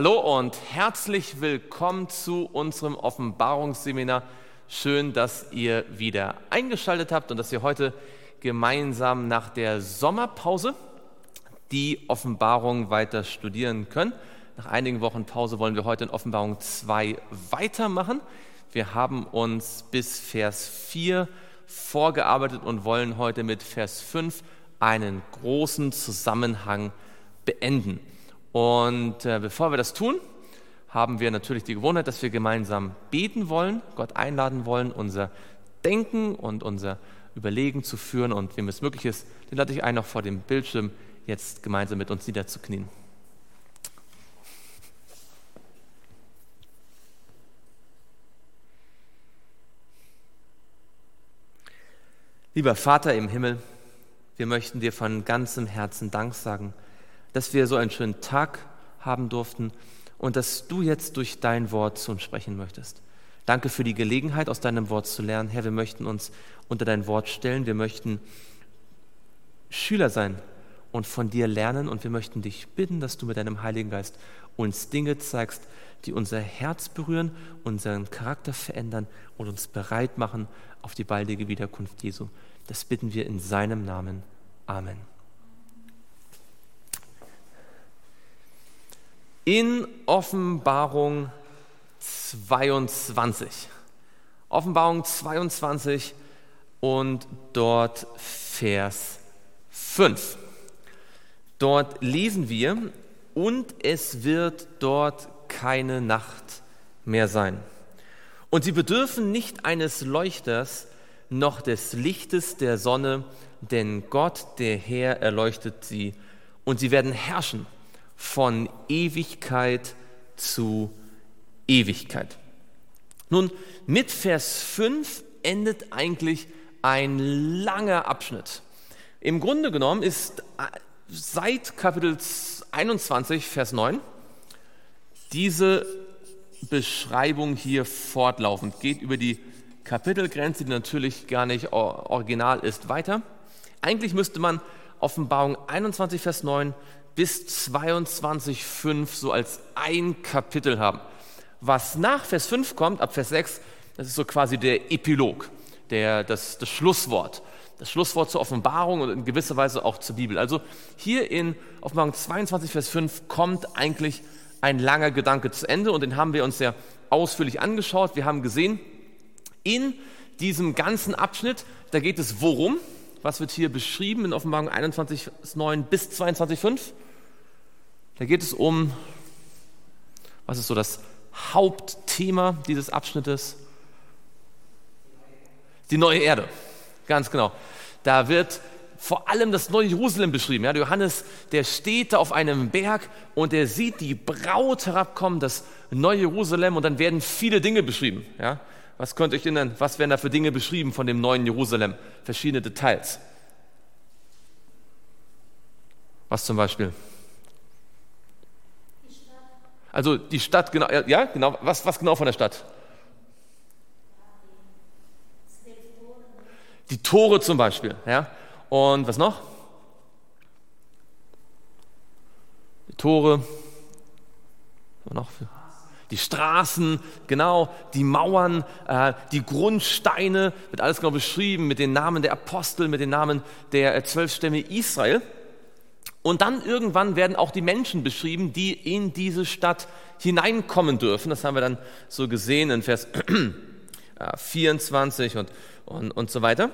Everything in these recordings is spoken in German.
Hallo und herzlich willkommen zu unserem Offenbarungsseminar. Schön, dass ihr wieder eingeschaltet habt und dass wir heute gemeinsam nach der Sommerpause die Offenbarung weiter studieren können. Nach einigen Wochen Pause wollen wir heute in Offenbarung 2 weitermachen. Wir haben uns bis Vers 4 vorgearbeitet und wollen heute mit Vers 5 einen großen Zusammenhang beenden. Und äh, bevor wir das tun, haben wir natürlich die Gewohnheit, dass wir gemeinsam beten wollen, Gott einladen wollen, unser Denken und unser Überlegen zu führen. Und wem es möglich ist, den lade ich ein, noch vor dem Bildschirm jetzt gemeinsam mit uns niederzuknien. Lieber Vater im Himmel, wir möchten dir von ganzem Herzen Dank sagen dass wir so einen schönen Tag haben durften und dass du jetzt durch dein Wort zu uns sprechen möchtest. Danke für die Gelegenheit, aus deinem Wort zu lernen. Herr, wir möchten uns unter dein Wort stellen. Wir möchten Schüler sein und von dir lernen und wir möchten dich bitten, dass du mit deinem Heiligen Geist uns Dinge zeigst, die unser Herz berühren, unseren Charakter verändern und uns bereit machen auf die baldige Wiederkunft Jesu. Das bitten wir in seinem Namen. Amen. In Offenbarung 22. Offenbarung 22 und dort Vers 5. Dort lesen wir, und es wird dort keine Nacht mehr sein. Und sie bedürfen nicht eines Leuchters noch des Lichtes der Sonne, denn Gott, der Herr, erleuchtet sie. Und sie werden herrschen von Ewigkeit zu Ewigkeit. Nun, mit Vers 5 endet eigentlich ein langer Abschnitt. Im Grunde genommen ist seit Kapitel 21, Vers 9, diese Beschreibung hier fortlaufend, geht über die Kapitelgrenze, die natürlich gar nicht original ist, weiter. Eigentlich müsste man Offenbarung 21, Vers 9 bis 22,5 so als ein Kapitel haben. Was nach Vers 5 kommt, ab Vers 6, das ist so quasi der Epilog, der, das, das Schlusswort. Das Schlusswort zur Offenbarung und in gewisser Weise auch zur Bibel. Also hier in Offenbarung 22, Vers 5 kommt eigentlich ein langer Gedanke zu Ende und den haben wir uns sehr ausführlich angeschaut. Wir haben gesehen, in diesem ganzen Abschnitt, da geht es worum? Was wird hier beschrieben in Offenbarung 21, 9 bis 22, 5? Da geht es um, was ist so das Hauptthema dieses Abschnittes? Die neue Erde, ganz genau. Da wird vor allem das neue Jerusalem beschrieben. Ja, Johannes, der steht da auf einem Berg und der sieht die Braut herabkommen, das neue Jerusalem, und dann werden viele Dinge beschrieben. Ja, was könnt ihr euch erinnern? Was werden da für Dinge beschrieben von dem neuen Jerusalem? Verschiedene Details. Was zum Beispiel? Also die Stadt, genau, ja, genau, was, was genau von der Stadt? Die Tore zum Beispiel, ja. Und was noch? Die Tore, noch? Die Straßen, genau, die Mauern, äh, die Grundsteine, wird alles genau beschrieben mit den Namen der Apostel, mit den Namen der äh, zwölf Stämme Israel. Und dann irgendwann werden auch die Menschen beschrieben, die in diese Stadt hineinkommen dürfen. Das haben wir dann so gesehen in Vers 24 und, und, und so weiter.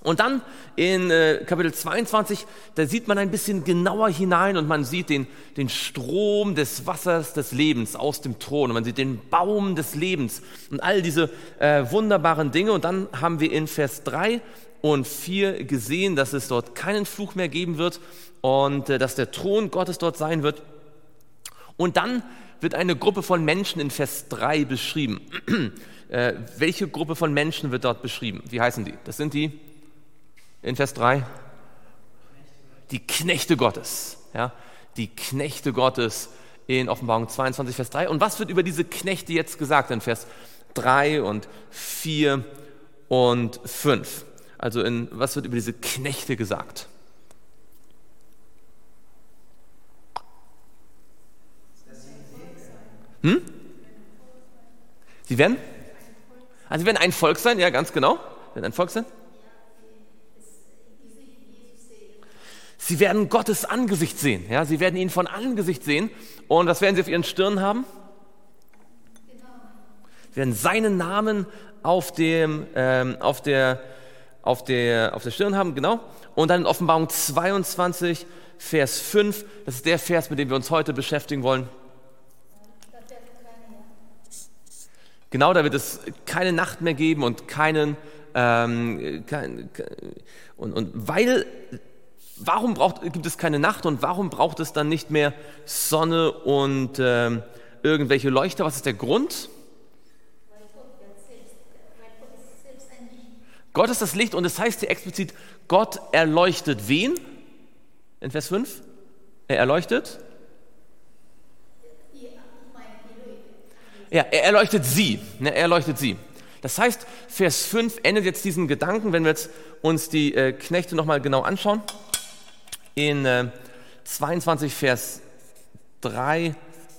Und dann in äh, Kapitel 22, da sieht man ein bisschen genauer hinein und man sieht den, den Strom des Wassers des Lebens aus dem Thron und man sieht den Baum des Lebens und all diese äh, wunderbaren Dinge. Und dann haben wir in Vers 3 und 4 gesehen, dass es dort keinen Fluch mehr geben wird und äh, dass der Thron Gottes dort sein wird. Und dann wird eine Gruppe von Menschen in Vers 3 beschrieben. äh, welche Gruppe von Menschen wird dort beschrieben? Wie heißen die? Das sind die in Vers 3? Die Knechte Gottes. Ja? Die Knechte Gottes in Offenbarung 22, Vers 3. Und was wird über diese Knechte jetzt gesagt in Vers 3 und 4 und 5? Also in, was wird über diese Knechte gesagt? Hm? Sie werden? Also sie werden ein Volk sein, ja, ganz genau. Sie werden ein Volk sein. Sie werden Gottes Angesicht sehen. Ja, sie werden ihn von Angesicht sehen. Und was werden sie auf ihren Stirn haben? Sie werden seinen Namen auf, dem, ähm, auf, der, auf, der, auf der Stirn haben, genau. Und dann in Offenbarung 22, Vers 5, das ist der Vers, mit dem wir uns heute beschäftigen wollen. Genau, da wird es keine Nacht mehr geben und keinen, ähm, kein, und, und weil, warum braucht, gibt es keine Nacht und warum braucht es dann nicht mehr Sonne und ähm, irgendwelche Leuchter? Was ist der Grund? Gott ist das Licht und es heißt hier explizit, Gott erleuchtet wen? In Vers 5? Er erleuchtet? Ja, er erleuchtet sie. Ne, er erleuchtet sie. Das heißt, Vers 5 endet jetzt diesen Gedanken, wenn wir jetzt uns die äh, Knechte nochmal genau anschauen. In äh, 22 Vers 3,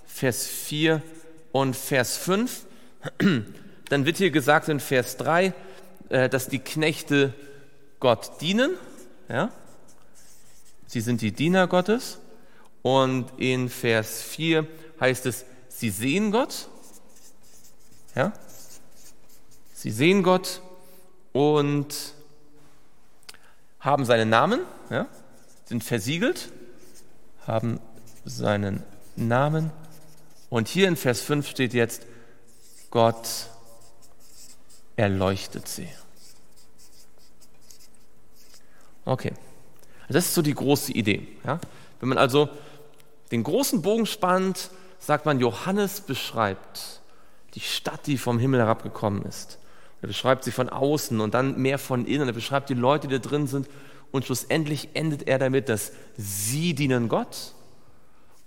Vers 4 und Vers 5. Dann wird hier gesagt in Vers 3, äh, dass die Knechte Gott dienen. Ja? Sie sind die Diener Gottes. Und in Vers 4 heißt es, sie sehen Gott. Ja? Sie sehen Gott und haben seinen Namen, ja? sind versiegelt, haben seinen Namen. Und hier in Vers 5 steht jetzt, Gott erleuchtet sie. Okay, das ist so die große Idee. Ja? Wenn man also den großen Bogen spannt, sagt man, Johannes beschreibt die Stadt, die vom Himmel herabgekommen ist. Er beschreibt sie von außen und dann mehr von innen. Er beschreibt die Leute, die da drin sind. Und schlussendlich endet er damit, dass sie dienen Gott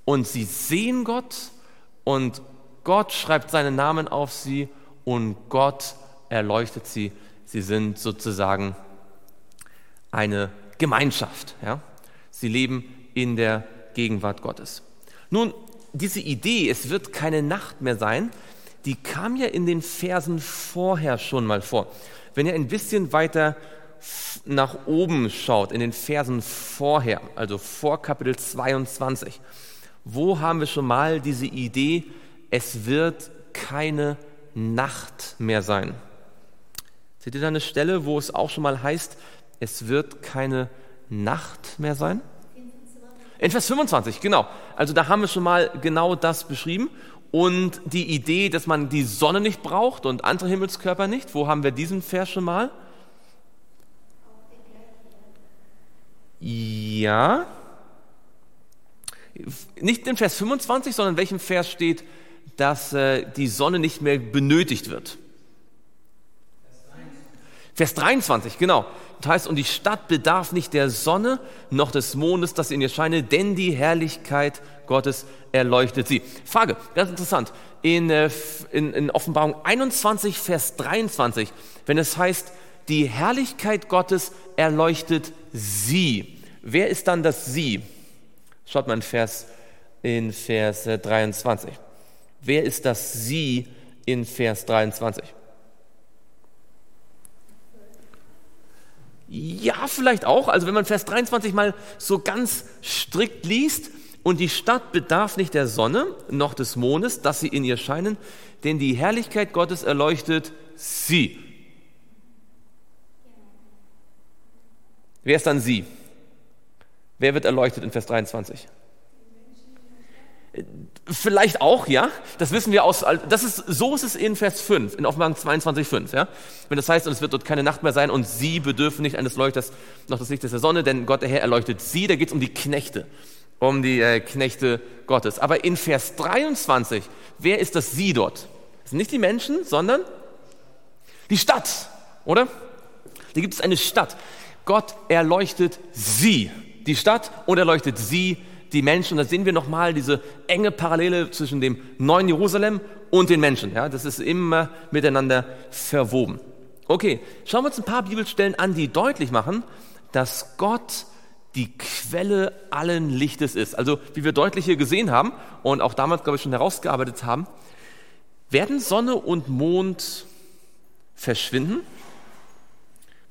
und sie sehen Gott und Gott schreibt seinen Namen auf sie und Gott erleuchtet sie. Sie sind sozusagen eine Gemeinschaft. Ja? Sie leben in der Gegenwart Gottes. Nun, diese Idee, es wird keine Nacht mehr sein, die kam ja in den Versen vorher schon mal vor. Wenn ihr ein bisschen weiter nach oben schaut, in den Versen vorher, also vor Kapitel 22, wo haben wir schon mal diese Idee, es wird keine Nacht mehr sein? Seht ihr da eine Stelle, wo es auch schon mal heißt, es wird keine Nacht mehr sein? In Vers 25, genau. Also da haben wir schon mal genau das beschrieben. Und die Idee, dass man die Sonne nicht braucht und andere Himmelskörper nicht, wo haben wir diesen Vers schon mal? Ja. Nicht in Vers 25, sondern in welchem Vers steht, dass äh, die Sonne nicht mehr benötigt wird? Vers 23, genau. Das heißt, und die Stadt bedarf nicht der Sonne noch des Mondes, dass in ihr scheine, denn die Herrlichkeit Gottes erleuchtet sie. Frage, ganz interessant. In, äh, in, in Offenbarung 21, Vers 23, wenn es heißt, die Herrlichkeit Gottes erleuchtet sie. Wer ist dann das Sie? Schaut mal in Vers, in Vers 23. Äh, Wer ist das Sie in Vers 23? Ja, vielleicht auch. Also wenn man Vers 23 mal so ganz strikt liest, und die Stadt bedarf nicht der Sonne noch des Mondes, dass sie in ihr scheinen, denn die Herrlichkeit Gottes erleuchtet sie. Wer ist dann sie? Wer wird erleuchtet in Vers 23? Vielleicht auch, ja. Das wissen wir aus, das ist, so ist es in Vers 5, in Offenbarung 22, 5, ja. Wenn das heißt, und es wird dort keine Nacht mehr sein und sie bedürfen nicht eines Leuchters noch des Lichtes der Sonne, denn Gott der Herr erleuchtet sie, da geht es um die Knechte, um die äh, Knechte Gottes. Aber in Vers 23, wer ist das sie dort? Das sind nicht die Menschen, sondern die Stadt, oder? Da gibt es eine Stadt. Gott erleuchtet sie, die Stadt, und erleuchtet sie, die Menschen. Da sehen wir nochmal diese enge Parallele zwischen dem neuen Jerusalem und den Menschen. Ja, das ist immer miteinander verwoben. Okay, schauen wir uns ein paar Bibelstellen an, die deutlich machen, dass Gott die Quelle allen Lichtes ist. Also wie wir deutlich hier gesehen haben und auch damals, glaube ich, schon herausgearbeitet haben, Werden Sonne und Mond verschwinden?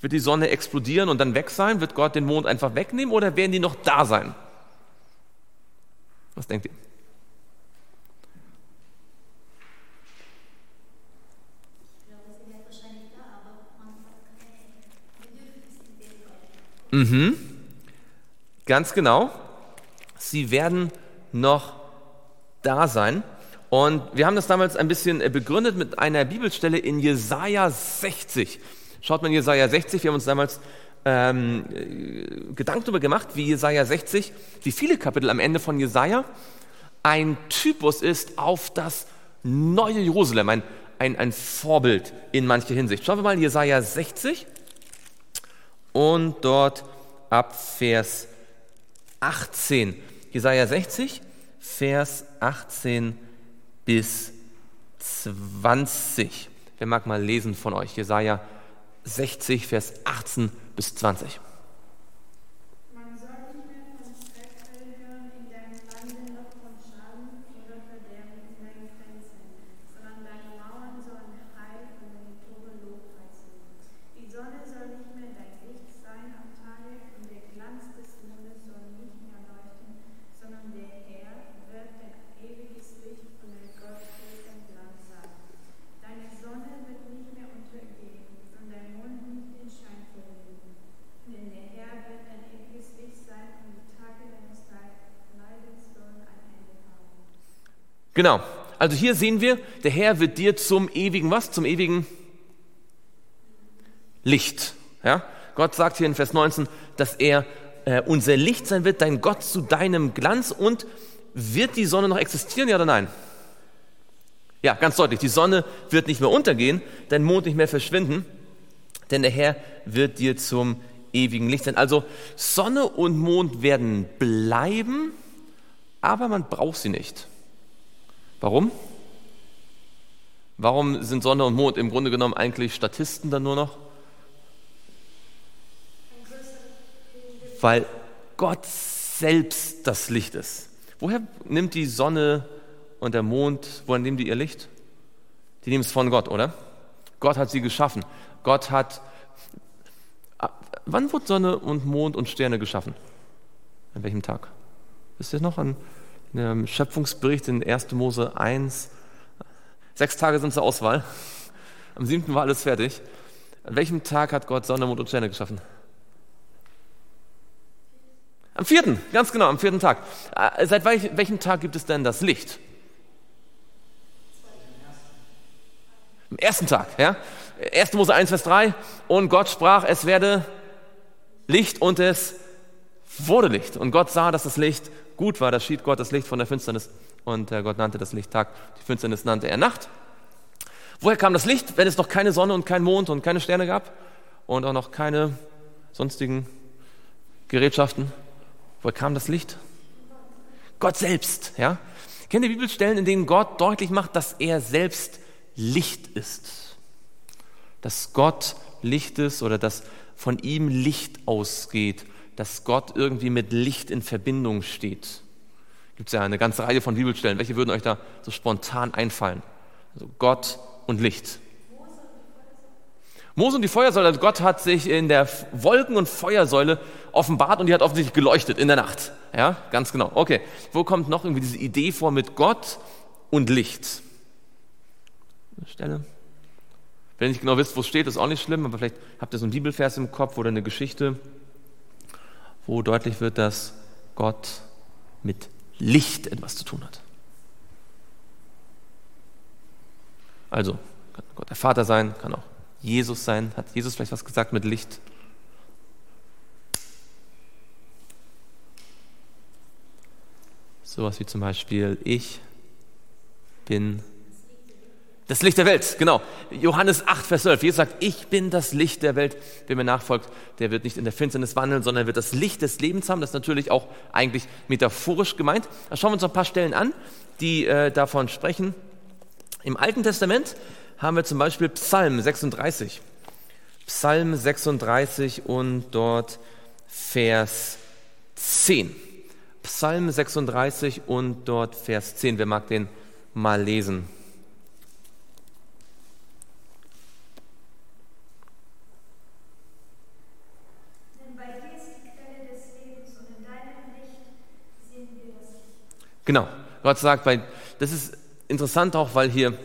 Wird die Sonne explodieren und dann weg sein? Wird Gott den Mond einfach wegnehmen oder werden die noch da sein? Was denkt ihr? Mhm. Ganz genau. Sie werden noch da sein. Und wir haben das damals ein bisschen äh, begründet mit einer Bibelstelle in Jesaja 60. Schaut mal in Jesaja 60, wir haben uns damals ähm, äh, Gedanken darüber gemacht, wie Jesaja 60, wie viele Kapitel am Ende von Jesaja ein Typus ist auf das neue Jerusalem, ein, ein, ein Vorbild in mancher Hinsicht. Schauen wir mal Jesaja 60 und dort ab Vers 18. Jesaja 60, Vers 18 bis 20. Wer mag mal lesen von euch? Jesaja 60, Vers 18 bis 20. Genau. Also hier sehen wir, der Herr wird dir zum ewigen was? Zum ewigen Licht. Ja? Gott sagt hier in Vers 19, dass er äh, unser Licht sein wird, dein Gott zu deinem Glanz und wird die Sonne noch existieren, ja oder nein? Ja, ganz deutlich. Die Sonne wird nicht mehr untergehen, dein Mond nicht mehr verschwinden, denn der Herr wird dir zum ewigen Licht sein. Also Sonne und Mond werden bleiben, aber man braucht sie nicht. Warum? Warum sind Sonne und Mond im Grunde genommen eigentlich Statisten dann nur noch? Weil Gott selbst das Licht ist. Woher nimmt die Sonne und der Mond, woher nehmen die ihr Licht? Die nehmen es von Gott, oder? Gott hat sie geschaffen. Gott hat. Wann wurde Sonne und Mond und Sterne geschaffen? An welchem Tag? Wisst ihr noch? An im Schöpfungsbericht in 1. Mose 1. Sechs Tage sind zur Auswahl. Am siebten war alles fertig. An welchem Tag hat Gott Sonne, Mond und Sterne geschaffen? Am vierten, ganz genau, am vierten Tag. Äh, seit welchem Tag gibt es denn das Licht? Am ersten Tag, ja? 1. Mose 1, Vers 3. Und Gott sprach, es werde Licht und es wurde Licht. Und Gott sah, dass das Licht gut war, da schied Gott das Licht von der Finsternis und äh, Gott nannte das Licht Tag, die Finsternis nannte er Nacht. Woher kam das Licht, wenn es noch keine Sonne und kein Mond und keine Sterne gab und auch noch keine sonstigen Gerätschaften? Woher kam das Licht? Gott selbst, ja? Kennt ihr Bibelstellen, in denen Gott deutlich macht, dass er selbst Licht ist? Dass Gott Licht ist oder dass von ihm Licht ausgeht dass Gott irgendwie mit Licht in Verbindung steht. Gibt es ja eine ganze Reihe von Bibelstellen. Welche würden euch da so spontan einfallen? Also Gott und Licht. Mose und die Feuersäule, also Gott hat sich in der Wolken- und Feuersäule offenbart und die hat offensichtlich geleuchtet in der Nacht. Ja, ganz genau. Okay, wo kommt noch irgendwie diese Idee vor mit Gott und Licht? Stelle. Wenn ihr nicht genau wisst, wo es steht, ist auch nicht schlimm, aber vielleicht habt ihr so einen Bibelvers im Kopf oder eine Geschichte wo deutlich wird, dass Gott mit Licht etwas zu tun hat. Also, kann Gott der Vater sein, kann auch Jesus sein. Hat Jesus vielleicht was gesagt mit Licht? Sowas wie zum Beispiel, ich bin das Licht der Welt, genau. Johannes 8, Vers 12. Jesus sagt, ich bin das Licht der Welt. Wer mir nachfolgt, der wird nicht in der Finsternis wandeln, sondern wird das Licht des Lebens haben. Das ist natürlich auch eigentlich metaphorisch gemeint. Da schauen wir uns noch ein paar Stellen an, die äh, davon sprechen. Im Alten Testament haben wir zum Beispiel Psalm 36. Psalm 36 und dort Vers 10. Psalm 36 und dort Vers 10. Wer mag den mal lesen? Genau. Gott sagt, weil das ist interessant auch, weil hier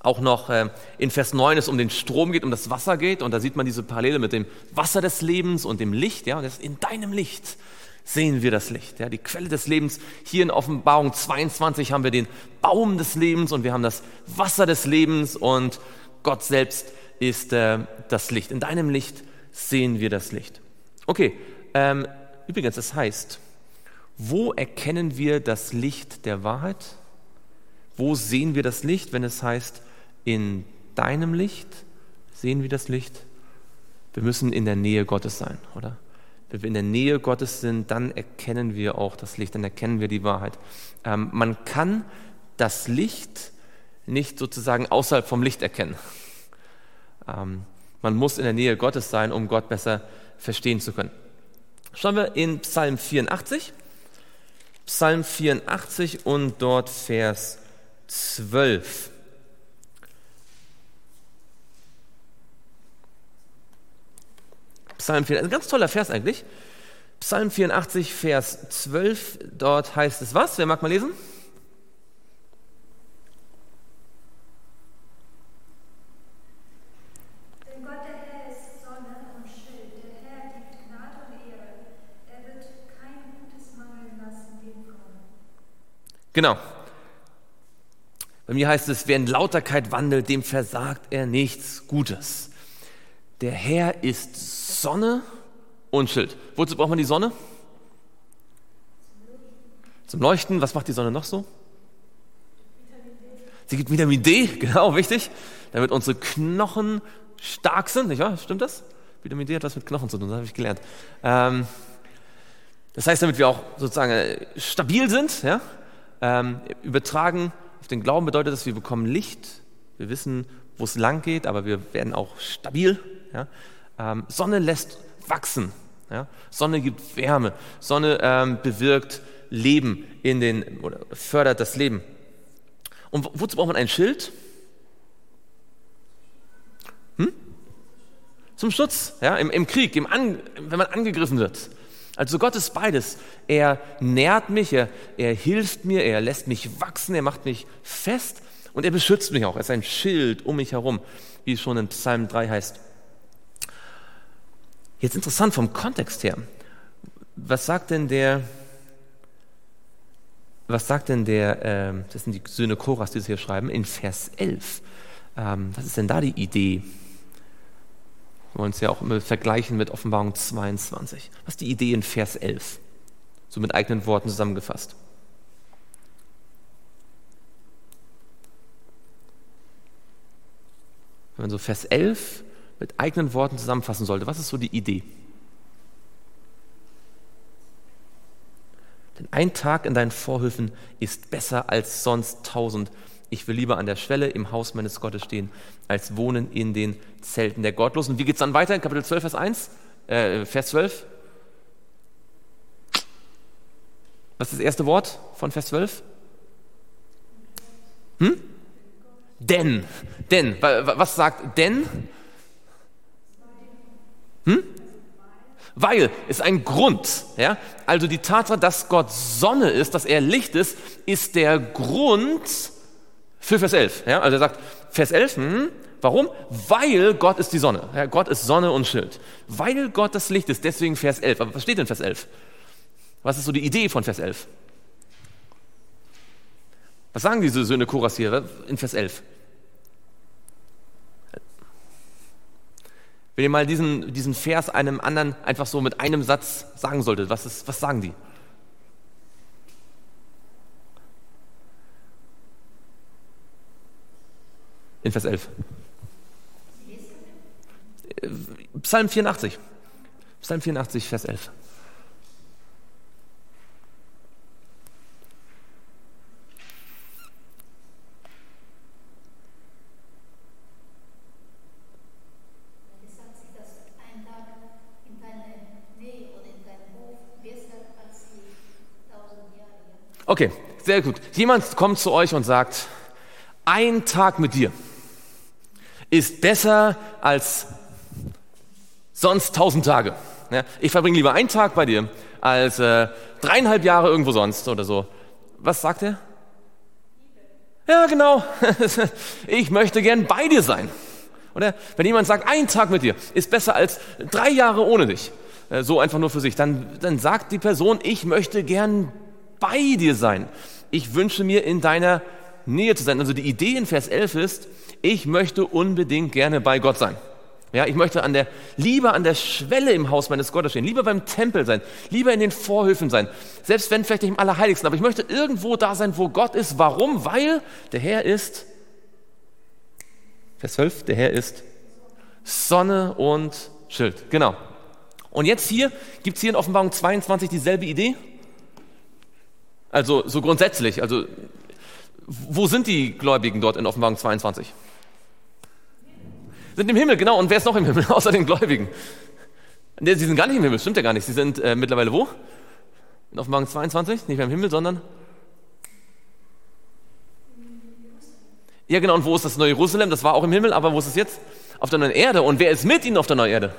auch noch äh, in Vers 9 es um den Strom geht, um das Wasser geht. Und da sieht man diese Parallele mit dem Wasser des Lebens und dem Licht. Ja, und das in deinem Licht sehen wir das Licht, ja, die Quelle des Lebens. Hier in Offenbarung 22 haben wir den Baum des Lebens und wir haben das Wasser des Lebens und Gott selbst ist äh, das Licht. In deinem Licht sehen wir das Licht. Okay, ähm, übrigens, das heißt, wo erkennen wir das Licht der Wahrheit? Wo sehen wir das Licht, wenn es heißt, in deinem Licht sehen wir das Licht? Wir müssen in der Nähe Gottes sein, oder? Wenn wir in der Nähe Gottes sind, dann erkennen wir auch das Licht, dann erkennen wir die Wahrheit. Ähm, man kann das Licht nicht sozusagen außerhalb vom Licht erkennen. Ähm, man muss in der Nähe Gottes sein, um Gott besser verstehen zu können. Schauen wir in Psalm 84. Psalm 84 und dort Vers 12. Psalm 84, ein ganz toller Vers eigentlich. Psalm 84, Vers 12, dort heißt es was? Wer mag mal lesen? Genau. Bei mir heißt es, wer in Lauterkeit wandelt, dem versagt er nichts Gutes. Der Herr ist Sonne und Schild. Wozu braucht man die Sonne? Zum Leuchten. Was macht die Sonne noch so? Sie gibt Vitamin D, genau, wichtig, damit unsere Knochen stark sind, nicht wahr? Stimmt das? Vitamin D hat was mit Knochen zu tun, das habe ich gelernt. Ähm, das heißt, damit wir auch sozusagen äh, stabil sind, ja? Ähm, übertragen auf den Glauben bedeutet das, wir bekommen Licht, wir wissen, wo es lang geht, aber wir werden auch stabil. Ja? Ähm, Sonne lässt wachsen. Ja? Sonne gibt Wärme. Sonne ähm, bewirkt Leben in den, oder fördert das Leben. Und wozu braucht man ein Schild? Hm? Zum Schutz, ja? Im, im Krieg, im An, wenn man angegriffen wird. Also Gott ist beides. Er nährt mich, er, er hilft mir, er lässt mich wachsen, er macht mich fest und er beschützt mich auch. Er ist ein Schild um mich herum, wie es schon in Psalm 3 heißt. Jetzt interessant vom Kontext her. Was sagt denn der, was sagt denn der, äh, das sind die Söhne Koras, die es hier schreiben, in Vers 11. Ähm, was ist denn da die Idee? Wir wollen es ja auch immer vergleichen mit Offenbarung 22. Was ist die Idee in Vers 11? So mit eigenen Worten zusammengefasst. Wenn man so Vers 11 mit eigenen Worten zusammenfassen sollte, was ist so die Idee? Denn ein Tag in deinen Vorhöfen ist besser als sonst tausend. Ich will lieber an der Schwelle im Haus meines Gottes stehen, als wohnen in den Zelten der Gottlosen. Wie geht es dann weiter in Kapitel 12, Vers 1? Äh, Vers 12? Was ist das erste Wort von Vers 12? Hm? Denn. Denn. Was sagt denn? Hm? Weil ist ein Grund. Ja? Also die Tatsache, dass Gott Sonne ist, dass er Licht ist, ist der Grund für Vers 11. Ja? Also er sagt, Vers 11, hm, warum? Weil Gott ist die Sonne. Ja? Gott ist Sonne und Schild. Weil Gott das Licht ist, deswegen Vers 11. Aber was steht in Vers 11? Was ist so die Idee von Vers 11? Was sagen diese Söhne Koras hier in Vers 11? Wenn ihr mal diesen, diesen Vers einem anderen einfach so mit einem Satz sagen solltet, was, ist, was sagen die? In Vers 11. Psalm 84. Psalm 84, Vers 11. Okay, sehr gut. Jemand kommt zu euch und sagt, ein Tag mit dir ist besser als sonst tausend Tage. Ja, ich verbringe lieber einen Tag bei dir als äh, dreieinhalb Jahre irgendwo sonst oder so. was sagt er? Ja, genau. Ich möchte gern bei dir sein. Oder wenn jemand sagt, ein Tag mit dir ist besser als drei Jahre ohne dich, äh, so einfach nur für sich, dann, dann sagt die Person, ich möchte gern bei dir sein. Ich wünsche mir in deiner Nähe zu sein. Also die Idee in Vers 11 ist, ich möchte unbedingt gerne bei Gott sein. Ja, ich möchte an der, lieber an der Schwelle im Haus meines Gottes stehen, lieber beim Tempel sein, lieber in den Vorhöfen sein, selbst wenn vielleicht nicht im Allerheiligsten, aber ich möchte irgendwo da sein, wo Gott ist. Warum? Weil der Herr ist, Vers 12, der Herr ist Sonne und Schild. Genau. Und jetzt hier, gibt es hier in Offenbarung 22 dieselbe Idee? Also so grundsätzlich, also wo sind die Gläubigen dort in Offenbarung 22? Sind im Himmel, genau. Und wer ist noch im Himmel, außer den Gläubigen? Nee, sie sind gar nicht im Himmel, stimmt ja gar nicht. Sie sind äh, mittlerweile wo? In Offenbarung 22? Nicht mehr im Himmel, sondern? Ja, genau. Und wo ist das neue Jerusalem? Das war auch im Himmel, aber wo ist es jetzt? Auf der neuen Erde. Und wer ist mit ihnen auf der neuen Erde?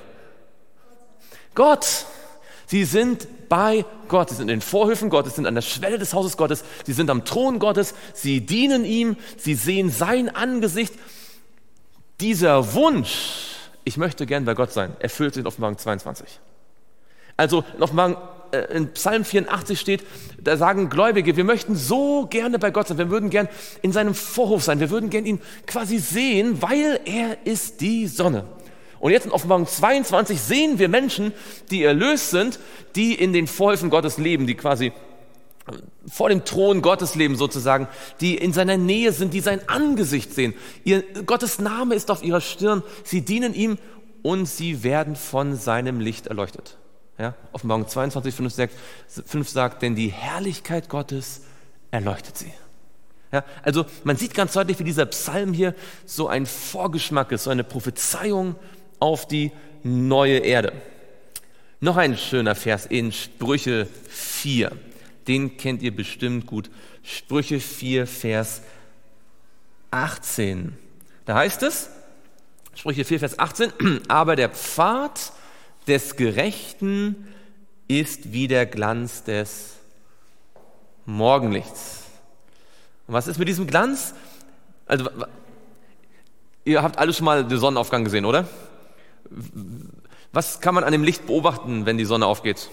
Gott. Sie sind bei Gott. Sie sind in den Vorhöfen Gottes, sind an der Schwelle des Hauses Gottes. Sie sind am Thron Gottes. Sie dienen ihm. Sie sehen sein Angesicht. Dieser Wunsch, ich möchte gern bei Gott sein, erfüllt sich in Offenbarung 22. Also in Offenbarung äh, in Psalm 84 steht, da sagen Gläubige, wir möchten so gerne bei Gott sein, wir würden gern in seinem Vorhof sein, wir würden gern ihn quasi sehen, weil er ist die Sonne. Und jetzt in Offenbarung 22 sehen wir Menschen, die erlöst sind, die in den Vorhöfen Gottes leben, die quasi vor dem Thron Gottes leben sozusagen, die in seiner Nähe sind, die sein Angesicht sehen. Ihr, Gottes Name ist auf ihrer Stirn. Sie dienen ihm und sie werden von seinem Licht erleuchtet. Ja, Offenbarung 22, 5 sagt, 5 sagt, denn die Herrlichkeit Gottes erleuchtet sie. Ja, also man sieht ganz deutlich, wie dieser Psalm hier so ein Vorgeschmack ist, so eine Prophezeiung auf die neue Erde. Noch ein schöner Vers in Sprüche 4 den kennt ihr bestimmt gut. Sprüche 4, Vers 18. Da heißt es, Sprüche 4, Vers 18, aber der Pfad des Gerechten ist wie der Glanz des Morgenlichts. Und was ist mit diesem Glanz? Also, ihr habt alle schon mal den Sonnenaufgang gesehen, oder? Was kann man an dem Licht beobachten, wenn die Sonne aufgeht?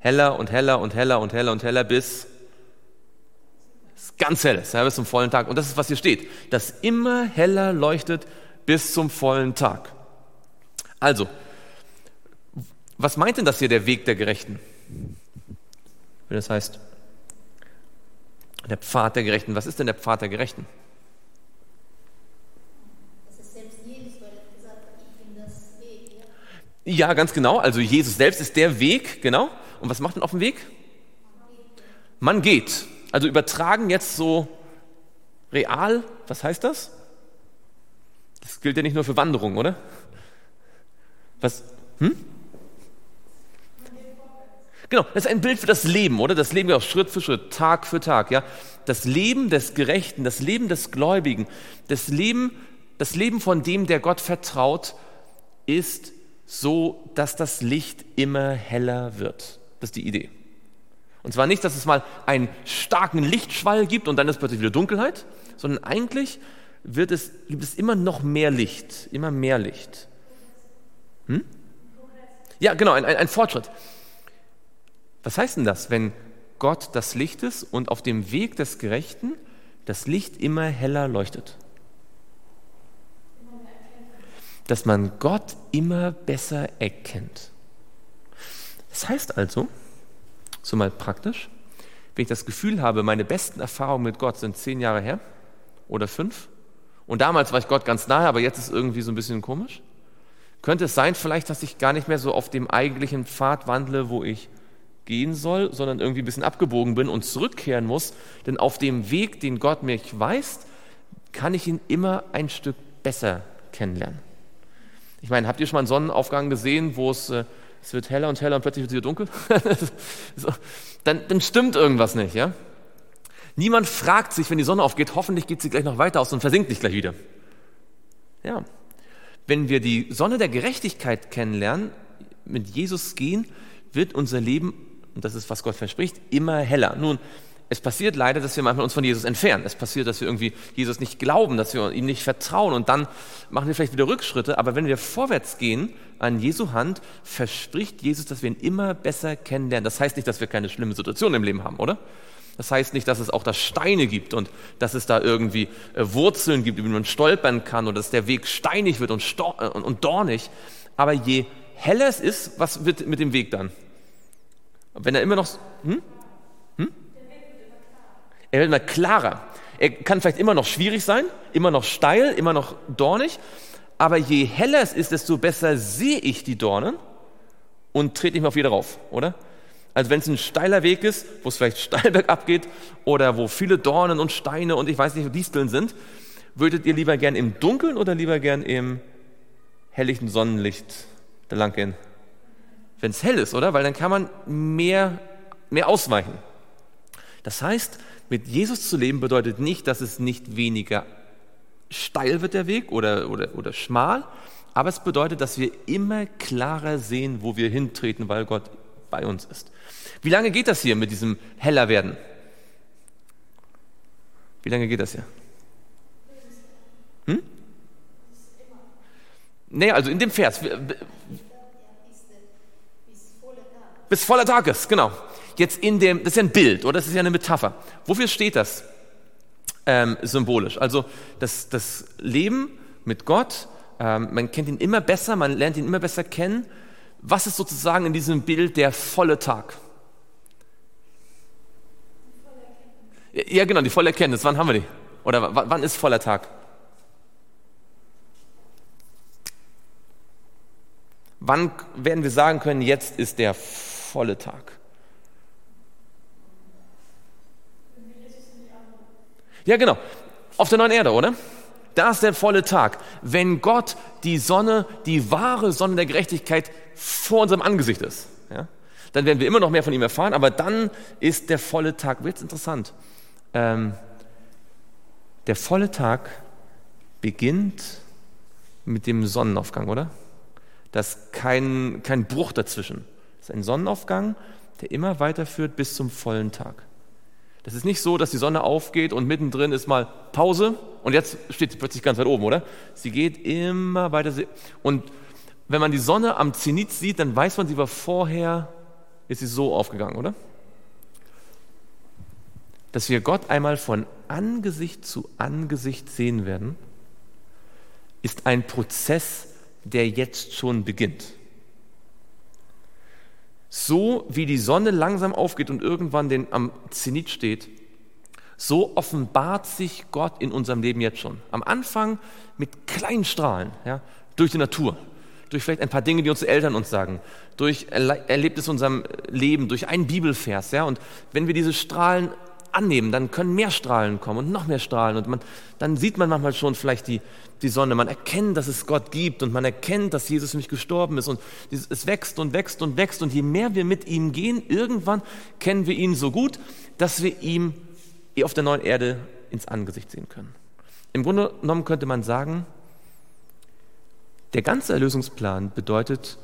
Heller und heller und heller und heller und heller bis es ganz hell ist, ja, bis zum vollen Tag. Und das ist, was hier steht, dass immer heller leuchtet bis zum vollen Tag. Also, was meint denn das hier der Weg der Gerechten? Wenn das heißt, der Pfad der Gerechten. Was ist denn der Pfad der Gerechten? Ja, ganz genau. Also Jesus selbst ist der Weg, genau. Und was macht man auf dem Weg? Man geht. Also übertragen jetzt so real, was heißt das? Das gilt ja nicht nur für Wanderungen, oder? Was? Hm? Genau, das ist ein Bild für das Leben, oder? Das Leben auch Schritt für Schritt, Tag für Tag, ja. Das Leben des Gerechten, das Leben des Gläubigen, das Leben, das Leben von dem, der Gott vertraut, ist so, dass das Licht immer heller wird. Das ist die Idee. Und zwar nicht, dass es mal einen starken Lichtschwall gibt und dann ist plötzlich wieder Dunkelheit, sondern eigentlich wird es, gibt es immer noch mehr Licht, immer mehr Licht. Hm? Ja, genau, ein, ein, ein Fortschritt. Was heißt denn das, wenn Gott das Licht ist und auf dem Weg des Gerechten das Licht immer heller leuchtet? Dass man Gott immer besser erkennt. Das heißt also, so mal praktisch, wenn ich das Gefühl habe, meine besten Erfahrungen mit Gott sind zehn Jahre her oder fünf und damals war ich Gott ganz nahe, aber jetzt ist es irgendwie so ein bisschen komisch, könnte es sein vielleicht, dass ich gar nicht mehr so auf dem eigentlichen Pfad wandle, wo ich gehen soll, sondern irgendwie ein bisschen abgebogen bin und zurückkehren muss, denn auf dem Weg, den Gott mich weist, kann ich ihn immer ein Stück besser kennenlernen. Ich meine, habt ihr schon mal einen Sonnenaufgang gesehen, wo es äh, es wird heller und heller und plötzlich wird es wieder dunkel, so, dann, dann stimmt irgendwas nicht. Ja? Niemand fragt sich, wenn die Sonne aufgeht, hoffentlich geht sie gleich noch weiter aus und versinkt nicht gleich wieder. Ja. Wenn wir die Sonne der Gerechtigkeit kennenlernen, mit Jesus gehen, wird unser Leben und das ist, was Gott verspricht, immer heller. Nun, es passiert leider, dass wir manchmal uns von Jesus entfernen. Es passiert, dass wir irgendwie Jesus nicht glauben, dass wir ihm nicht vertrauen und dann machen wir vielleicht wieder Rückschritte. Aber wenn wir vorwärts gehen an Jesu Hand, verspricht Jesus, dass wir ihn immer besser kennenlernen. Das heißt nicht, dass wir keine schlimme Situation im Leben haben, oder? Das heißt nicht, dass es auch da Steine gibt und dass es da irgendwie äh, Wurzeln gibt, über die man stolpern kann oder dass der Weg steinig wird und, äh, und dornig. Aber je heller es ist, was wird mit dem Weg dann? Wenn er immer noch... Hm? Er wird immer klarer. Er kann vielleicht immer noch schwierig sein, immer noch steil, immer noch dornig, aber je heller es ist, desto besser sehe ich die Dornen und trete nicht mehr auf jeder rauf, oder? Also wenn es ein steiler Weg ist, wo es vielleicht steil bergab geht oder wo viele Dornen und Steine und ich weiß nicht, Disteln sind, würdet ihr lieber gern im Dunkeln oder lieber gern im helllichen Sonnenlicht da lang gehen? Wenn es hell ist, oder? Weil dann kann man mehr, mehr ausweichen. Das heißt, mit Jesus zu leben bedeutet nicht, dass es nicht weniger steil wird der Weg oder, oder, oder schmal, aber es bedeutet, dass wir immer klarer sehen, wo wir hintreten, weil Gott bei uns ist. Wie lange geht das hier mit diesem heller werden? Wie lange geht das hier? Hm? Nee, also in dem Vers. Bis voller Tag ist, genau jetzt in dem, das ist ja ein Bild oder das ist ja eine Metapher. Wofür steht das ähm, symbolisch? Also das, das Leben mit Gott, ähm, man kennt ihn immer besser, man lernt ihn immer besser kennen. Was ist sozusagen in diesem Bild der volle Tag? Ja, genau, die volle Erkenntnis. Wann haben wir die? Oder wann ist voller Tag? Wann werden wir sagen können, jetzt ist der volle Tag? Ja, genau. Auf der neuen Erde, oder? Da ist der volle Tag, wenn Gott die Sonne, die wahre Sonne der Gerechtigkeit vor unserem Angesicht ist. Ja? Dann werden wir immer noch mehr von ihm erfahren, aber dann ist der volle Tag, wird interessant. Ähm, der volle Tag beginnt mit dem Sonnenaufgang, oder? Da ist kein, kein Bruch dazwischen. Es ist ein Sonnenaufgang, der immer weiterführt bis zum vollen Tag. Das ist nicht so, dass die Sonne aufgeht und mittendrin ist mal Pause und jetzt steht sie plötzlich ganz weit oben, oder? Sie geht immer weiter. Und wenn man die Sonne am Zenit sieht, dann weiß man, sie war vorher, ist sie so aufgegangen, oder? Dass wir Gott einmal von Angesicht zu Angesicht sehen werden, ist ein Prozess, der jetzt schon beginnt. So wie die Sonne langsam aufgeht und irgendwann den, am Zenit steht, so offenbart sich Gott in unserem Leben jetzt schon. Am Anfang mit kleinen Strahlen, ja, durch die Natur, durch vielleicht ein paar Dinge, die unsere Eltern uns sagen, durch Erlebnis in unserem Leben, durch einen Bibelvers. Ja, und wenn wir diese Strahlen annehmen, dann können mehr Strahlen kommen und noch mehr Strahlen. Und man, dann sieht man manchmal schon vielleicht die, die Sonne. Man erkennt, dass es Gott gibt und man erkennt, dass Jesus für mich gestorben ist. Und es wächst und wächst und wächst. Und je mehr wir mit ihm gehen, irgendwann kennen wir ihn so gut, dass wir ihm auf der neuen Erde ins Angesicht sehen können. Im Grunde genommen könnte man sagen, der ganze Erlösungsplan bedeutet,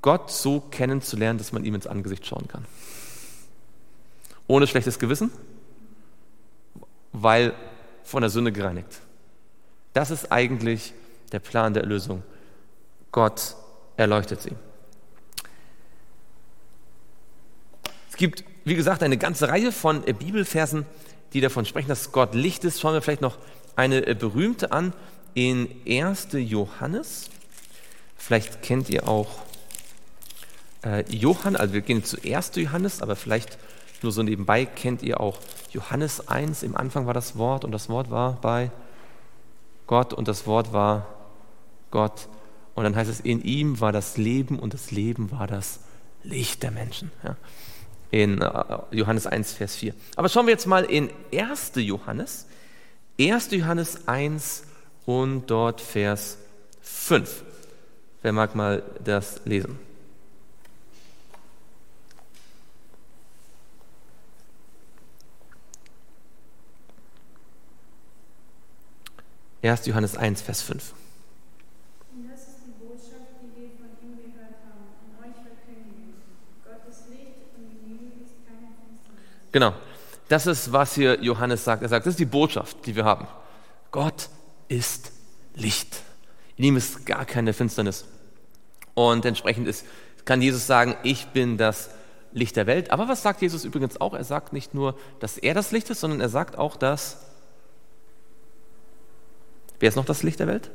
Gott so kennenzulernen, dass man ihm ins Angesicht schauen kann ohne schlechtes Gewissen, weil von der Sünde gereinigt. Das ist eigentlich der Plan der Erlösung. Gott erleuchtet sie. Es gibt, wie gesagt, eine ganze Reihe von Bibelversen, die davon sprechen, dass Gott Licht ist. Schauen wir vielleicht noch eine äh, berühmte an in 1. Johannes. Vielleicht kennt ihr auch äh, Johann, also wir gehen zu 1. Johannes, aber vielleicht nur so nebenbei kennt ihr auch Johannes 1, im Anfang war das Wort und das Wort war bei Gott und das Wort war Gott. Und dann heißt es, in ihm war das Leben und das Leben war das Licht der Menschen. Ja. In äh, Johannes 1, Vers 4. Aber schauen wir jetzt mal in 1. Johannes. 1. Johannes 1 und dort Vers 5. Wer mag mal das lesen? 1. Johannes 1, Vers 5. Das ist die Botschaft, die wir von ihm gehört haben und euch verkündigen. Gott ist Licht und Genau. Das ist, was hier Johannes sagt. Er sagt, das ist die Botschaft, die wir haben. Gott ist Licht. In ihm ist gar keine Finsternis. Und entsprechend ist, kann Jesus sagen, ich bin das Licht der Welt. Aber was sagt Jesus übrigens auch? Er sagt nicht nur, dass er das Licht ist, sondern er sagt auch, dass... Wer ist noch das Licht der Welt?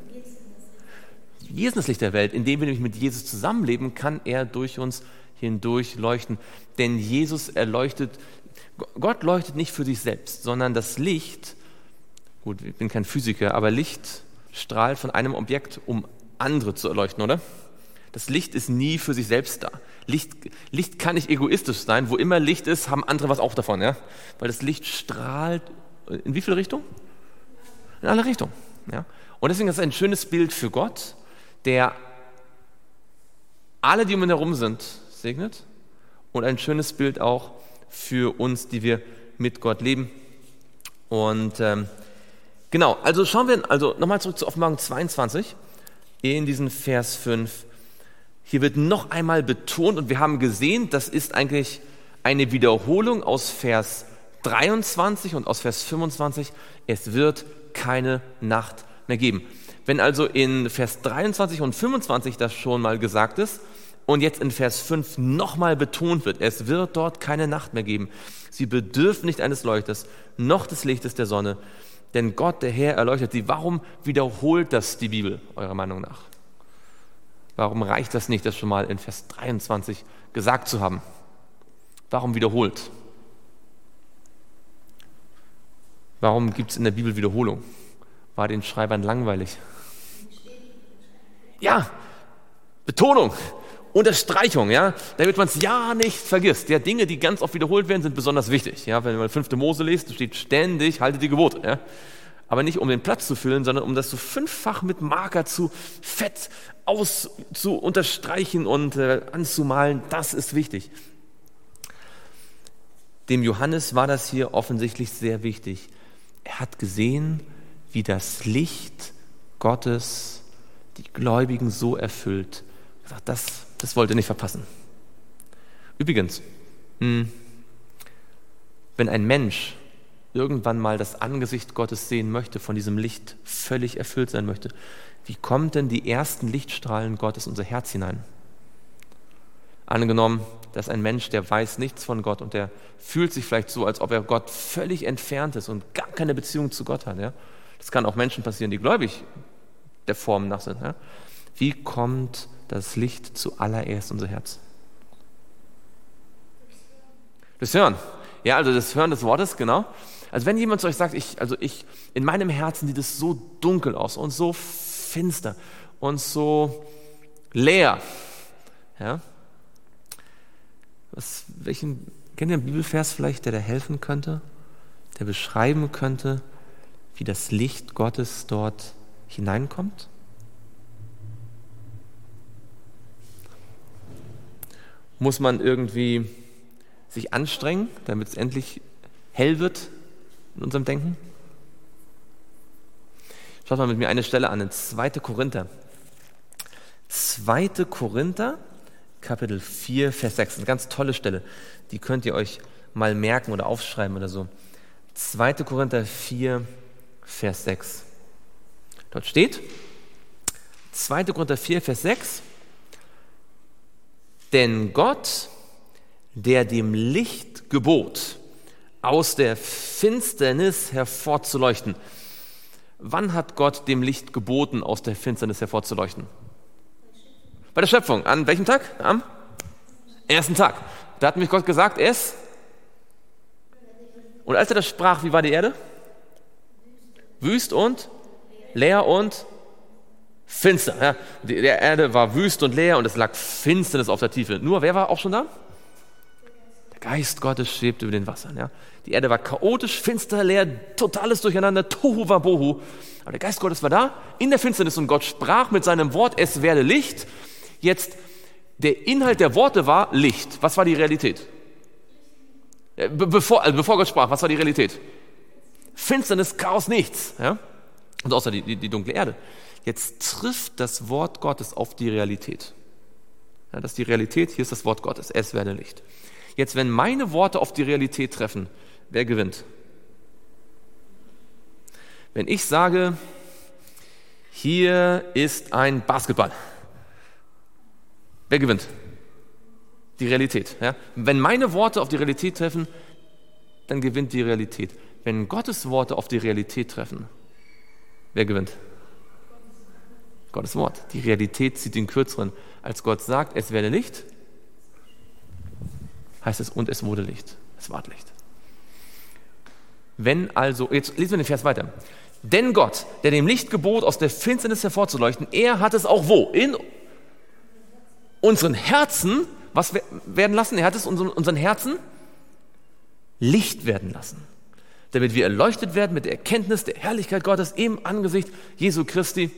Jesus ist das Licht der Welt. Indem wir nämlich mit Jesus zusammenleben, kann er durch uns hindurch leuchten. Denn Jesus erleuchtet, Gott leuchtet nicht für sich selbst, sondern das Licht, gut, ich bin kein Physiker, aber Licht strahlt von einem Objekt, um andere zu erleuchten, oder? Das Licht ist nie für sich selbst da. Licht, Licht kann nicht egoistisch sein. Wo immer Licht ist, haben andere was auch davon, ja? Weil das Licht strahlt in wie viele Richtungen? In alle Richtungen, ja? Und deswegen ist es ein schönes Bild für Gott, der alle, die um ihn herum sind, segnet und ein schönes Bild auch für uns, die wir mit Gott leben. Und ähm, genau, also schauen wir also nochmal zurück zu Offenbarung 22 in diesen Vers 5. Hier wird noch einmal betont und wir haben gesehen, das ist eigentlich eine Wiederholung aus Vers 23 und aus Vers 25. Es wird keine Nacht mehr geben. Wenn also in Vers 23 und 25 das schon mal gesagt ist, und jetzt in Vers 5 nochmal betont wird, es wird dort keine Nacht mehr geben. Sie bedürfen nicht eines Leuchters, noch des Lichtes der Sonne, denn Gott, der Herr, erleuchtet sie. Warum wiederholt das die Bibel, eurer Meinung nach? Warum reicht das nicht, das schon mal in Vers 23 gesagt zu haben? Warum wiederholt? Warum gibt es in der Bibel Wiederholung? War den Schreibern langweilig? Ja, Betonung. Unterstreichung, ja, damit man es ja nicht vergisst. Ja, Dinge, die ganz oft wiederholt werden, sind besonders wichtig. Ja, wenn man fünfte Mose liest, steht ständig, halte die Gebote. Ja. Aber nicht um den Platz zu füllen, sondern um das so fünffach mit Marker zu fett aus zu unterstreichen und äh, anzumalen. Das ist wichtig. Dem Johannes war das hier offensichtlich sehr wichtig. Er hat gesehen, wie das Licht Gottes die Gläubigen so erfüllt. Er sagt, das das wollt ihr nicht verpassen. Übrigens, hm, wenn ein Mensch irgendwann mal das Angesicht Gottes sehen möchte, von diesem Licht völlig erfüllt sein möchte, wie kommen denn die ersten Lichtstrahlen Gottes in unser Herz hinein? Angenommen, dass ein Mensch, der weiß nichts von Gott und der fühlt sich vielleicht so, als ob er Gott völlig entfernt ist und gar keine Beziehung zu Gott hat. Ja? Das kann auch Menschen passieren, die gläubig der Form nach sind. Ja? Wie kommt das Licht zuallererst unser Herz? Das Hören. Ja, also das Hören des Wortes, genau. Also wenn jemand zu euch sagt, ich, also ich, in meinem Herzen sieht es so dunkel aus und so finster und so leer. Ja? Was, welchen, kennt ihr einen Bibelvers vielleicht, der da helfen könnte, der beschreiben könnte, wie das Licht Gottes dort hineinkommt? muss man irgendwie sich anstrengen, damit es endlich hell wird in unserem Denken? Schaut mal mit mir eine Stelle an, in 2. Korinther. 2. Korinther, Kapitel 4, Vers 6, eine ganz tolle Stelle. Die könnt ihr euch mal merken oder aufschreiben oder so. 2. Korinther 4, Vers 6. Dort steht, 2. Korinther 4, Vers 6, denn Gott, der dem Licht gebot, aus der Finsternis hervorzuleuchten. Wann hat Gott dem Licht geboten, aus der Finsternis hervorzuleuchten? Bei der Schöpfung. An welchem Tag? Am ersten Tag. Da hat mich Gott gesagt, es. Und als er das sprach, wie war die Erde? Wüst und leer und finster. Ja. Die Erde war wüst und leer und es lag Finsternis auf der Tiefe. Nur, wer war auch schon da? Der Geist Gottes schwebte über den Wassern. Ja. Die Erde war chaotisch, finster, leer, totales Durcheinander, tohu wabohu. Aber der Geist Gottes war da, in der Finsternis und Gott sprach mit seinem Wort, es werde Licht. Jetzt, der Inhalt der Worte war Licht. Was war die Realität? Bevor, also bevor Gott sprach, was war die Realität? Finsternis, Chaos, nichts. Ja? Und außer die, die, die dunkle Erde. Jetzt trifft das Wort Gottes auf die Realität. Ja, das ist die Realität, hier ist das Wort Gottes, es werde Licht. Jetzt, wenn meine Worte auf die Realität treffen, wer gewinnt? Wenn ich sage, hier ist ein Basketball, wer gewinnt? Die Realität. Ja? Wenn meine Worte auf die Realität treffen, dann gewinnt die Realität. Wenn Gottes Worte auf die Realität treffen, wer gewinnt? Gottes Wort. Die Realität zieht den kürzeren. Als Gott sagt, es werde Licht, heißt es, und es wurde Licht. Es ward Licht. Wenn also, jetzt lesen wir den Vers weiter. Denn Gott, der dem Licht gebot, aus der Finsternis hervorzuleuchten, er hat es auch wo? In unseren Herzen, was werden lassen? Er hat es unseren Herzen Licht werden lassen. Damit wir erleuchtet werden mit der Erkenntnis der Herrlichkeit Gottes im Angesicht Jesu Christi.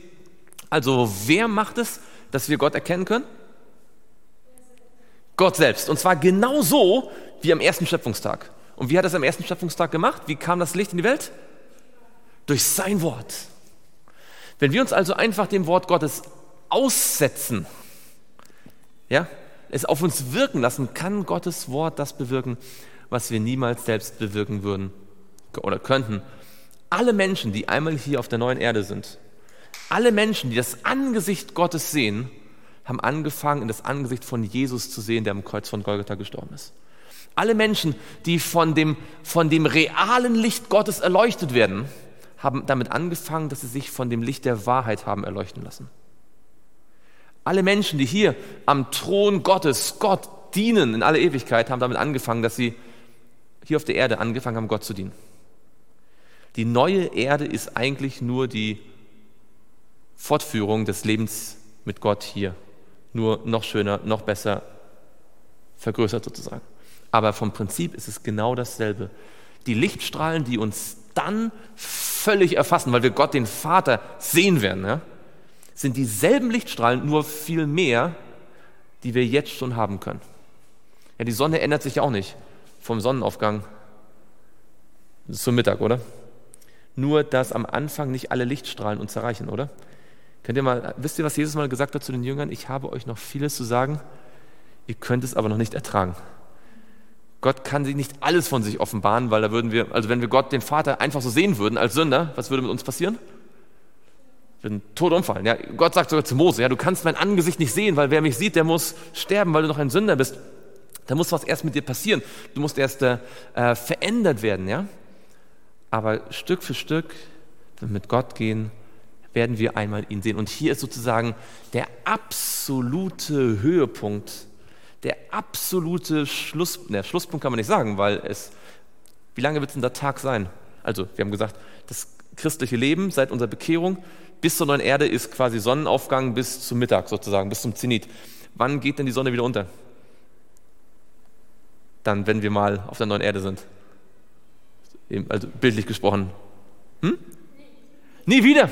Also wer macht es, dass wir Gott erkennen können? Gott selbst. Und zwar genauso wie am ersten Schöpfungstag. Und wie hat er es am ersten Schöpfungstag gemacht? Wie kam das Licht in die Welt? Durch sein Wort. Wenn wir uns also einfach dem Wort Gottes aussetzen, ja, es auf uns wirken lassen, kann Gottes Wort das bewirken, was wir niemals selbst bewirken würden oder könnten. Alle Menschen, die einmal hier auf der neuen Erde sind, alle Menschen, die das Angesicht Gottes sehen, haben angefangen, in das Angesicht von Jesus zu sehen, der am Kreuz von Golgatha gestorben ist. Alle Menschen, die von dem, von dem realen Licht Gottes erleuchtet werden, haben damit angefangen, dass sie sich von dem Licht der Wahrheit haben erleuchten lassen. Alle Menschen, die hier am Thron Gottes, Gott dienen in aller Ewigkeit, haben damit angefangen, dass sie hier auf der Erde angefangen haben, Gott zu dienen. Die neue Erde ist eigentlich nur die Fortführung des Lebens mit Gott hier nur noch schöner, noch besser vergrößert sozusagen. Aber vom Prinzip ist es genau dasselbe. Die Lichtstrahlen, die uns dann völlig erfassen, weil wir Gott, den Vater, sehen werden, ja, sind dieselben Lichtstrahlen, nur viel mehr, die wir jetzt schon haben können. Ja, die Sonne ändert sich ja auch nicht vom Sonnenaufgang zum Mittag, oder? Nur, dass am Anfang nicht alle Lichtstrahlen uns erreichen, oder? Könnt ihr mal, wisst ihr, was Jesus mal gesagt hat zu den Jüngern? Ich habe euch noch vieles zu sagen, ihr könnt es aber noch nicht ertragen. Gott kann sich nicht alles von sich offenbaren, weil da würden wir, also wenn wir Gott, den Vater, einfach so sehen würden als Sünder, was würde mit uns passieren? Würden tot umfallen. Ja, Gott sagt sogar zu Mose, ja, du kannst mein Angesicht nicht sehen, weil wer mich sieht, der muss sterben, weil du noch ein Sünder bist. Da muss was erst mit dir passieren. Du musst erst äh, verändert werden, ja. Aber Stück für Stück, wenn wir mit Gott gehen, werden wir einmal ihn sehen. Und hier ist sozusagen der absolute Höhepunkt, der absolute Schluss, ne, Schlusspunkt kann man nicht sagen, weil es, wie lange wird es denn der Tag sein? Also, wir haben gesagt, das christliche Leben seit unserer Bekehrung bis zur neuen Erde ist quasi Sonnenaufgang bis zum Mittag sozusagen, bis zum Zenit. Wann geht denn die Sonne wieder unter? Dann, wenn wir mal auf der neuen Erde sind. Also bildlich gesprochen. Hm? Nie wieder.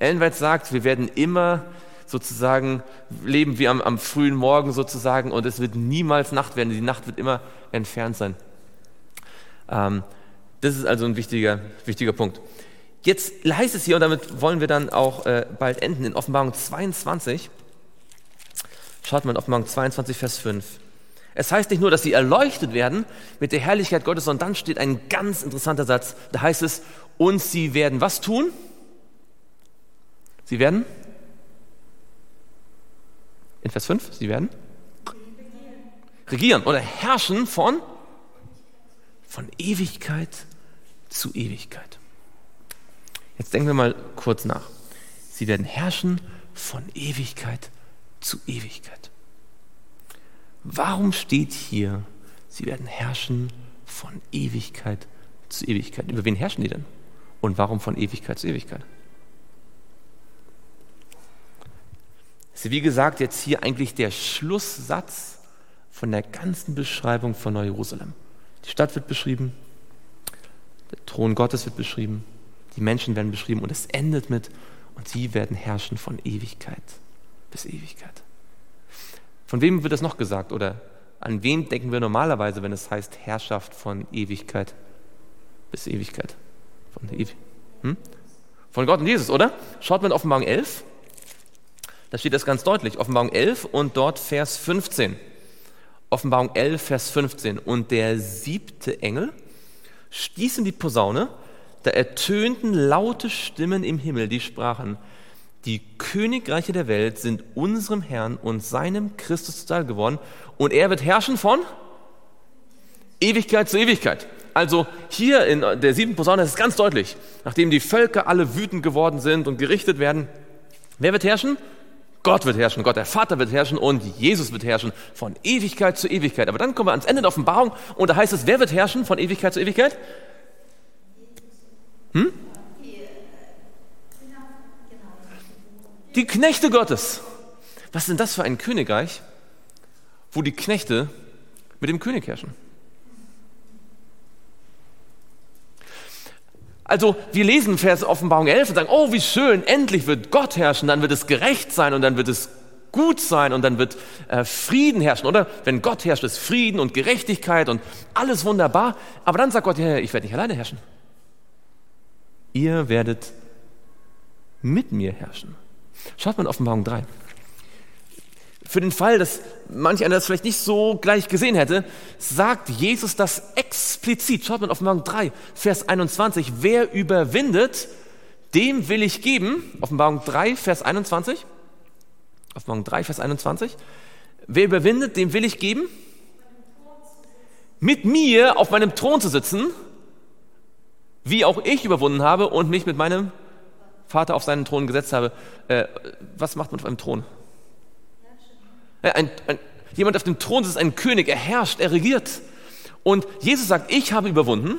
Ellen sagt, wir werden immer sozusagen leben wie am, am, frühen Morgen sozusagen und es wird niemals Nacht werden. Die Nacht wird immer entfernt sein. Ähm, das ist also ein wichtiger, wichtiger Punkt. Jetzt heißt es hier, und damit wollen wir dann auch äh, bald enden, in Offenbarung 22. Schaut mal in Offenbarung 22, Vers 5. Es heißt nicht nur, dass sie erleuchtet werden mit der Herrlichkeit Gottes, sondern dann steht ein ganz interessanter Satz. Da heißt es, und sie werden was tun? Sie werden, in Vers 5, sie werden regieren oder herrschen von, von Ewigkeit zu Ewigkeit. Jetzt denken wir mal kurz nach. Sie werden herrschen von Ewigkeit zu Ewigkeit. Warum steht hier, sie werden herrschen von Ewigkeit zu Ewigkeit? Über wen herrschen die denn? Und warum von Ewigkeit zu Ewigkeit? ist wie gesagt jetzt hier eigentlich der Schlusssatz von der ganzen Beschreibung von Neu-Jerusalem. Die Stadt wird beschrieben, der Thron Gottes wird beschrieben, die Menschen werden beschrieben und es endet mit, und sie werden herrschen von Ewigkeit bis Ewigkeit. Von wem wird das noch gesagt oder an wen denken wir normalerweise, wenn es heißt Herrschaft von Ewigkeit bis Ewigkeit? Von, Ewi hm? von Gott und Jesus, oder? Schaut mal in Offenbarung 11. Da steht das ganz deutlich, Offenbarung 11 und dort Vers 15. Offenbarung 11, Vers 15. Und der siebte Engel stieß in die Posaune, da ertönten laute Stimmen im Himmel, die sprachen, die Königreiche der Welt sind unserem Herrn und seinem Christus zuteil geworden und er wird herrschen von Ewigkeit zu Ewigkeit. Also hier in der siebten Posaune ist es ganz deutlich, nachdem die Völker alle wütend geworden sind und gerichtet werden, wer wird herrschen? Gott wird herrschen, Gott der Vater wird herrschen und Jesus wird herrschen von Ewigkeit zu Ewigkeit. Aber dann kommen wir ans Ende der Offenbarung und da heißt es, wer wird herrschen von Ewigkeit zu Ewigkeit? Hm? Die Knechte Gottes. Was ist denn das für ein Königreich, wo die Knechte mit dem König herrschen? Also wir lesen Vers Offenbarung 11 und sagen, oh wie schön, endlich wird Gott herrschen, dann wird es gerecht sein und dann wird es gut sein und dann wird äh, Frieden herrschen, oder? Wenn Gott herrscht, ist Frieden und Gerechtigkeit und alles wunderbar. Aber dann sagt Gott, ja, ich werde nicht alleine herrschen. Ihr werdet mit mir herrschen. Schaut mal in Offenbarung 3 für den Fall, dass manch einer das vielleicht nicht so gleich gesehen hätte, sagt Jesus das explizit. Schaut mal auf Offenbarung 3, Vers 21. Wer überwindet, dem will ich geben. Offenbarung 3, Vers 21. Offenbarung 3, Vers 21. Wer überwindet, dem will ich geben, mit mir auf meinem Thron zu sitzen, wie auch ich überwunden habe und mich mit meinem Vater auf seinen Thron gesetzt habe. Äh, was macht man auf einem Thron? Äh, ein, ein, jemand auf dem Thron ist ein König, er herrscht, er regiert. Und Jesus sagt, ich habe überwunden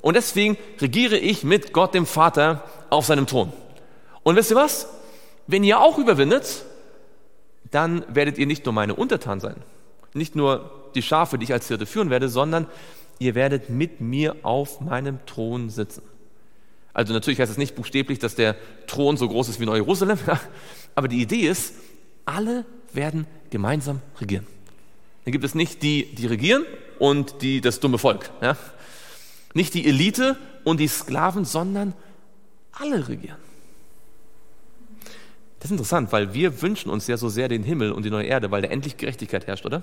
und deswegen regiere ich mit Gott dem Vater auf seinem Thron. Und wisst ihr was? Wenn ihr auch überwindet, dann werdet ihr nicht nur meine Untertan sein, nicht nur die Schafe, die ich als Hirte führen werde, sondern ihr werdet mit mir auf meinem Thron sitzen. Also natürlich heißt es nicht buchstäblich, dass der Thron so groß ist wie Neu-Jerusalem, aber die Idee ist, alle werden gemeinsam regieren. Dann gibt es nicht die, die regieren und die, das dumme Volk. Ja? Nicht die Elite und die Sklaven, sondern alle regieren. Das ist interessant, weil wir wünschen uns ja so sehr den Himmel und die neue Erde, weil da endlich Gerechtigkeit herrscht, oder?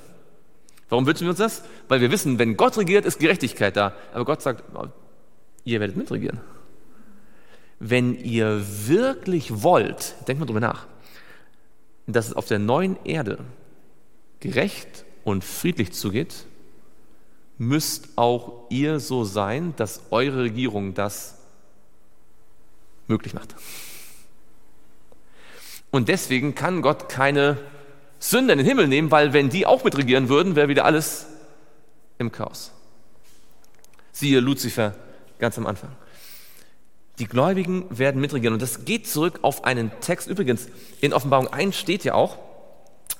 Warum wünschen wir uns das? Weil wir wissen, wenn Gott regiert, ist Gerechtigkeit da. Aber Gott sagt, oh, ihr werdet mitregieren. Wenn ihr wirklich wollt, denkt mal drüber nach, dass es auf der neuen Erde gerecht und friedlich zugeht, müsst auch ihr so sein, dass eure Regierung das möglich macht. Und deswegen kann Gott keine Sünder in den Himmel nehmen, weil wenn die auch mitregieren würden, wäre wieder alles im Chaos. Siehe Luzifer ganz am Anfang. Die Gläubigen werden mitregieren. Und das geht zurück auf einen Text. Übrigens, in Offenbarung 1 steht ja auch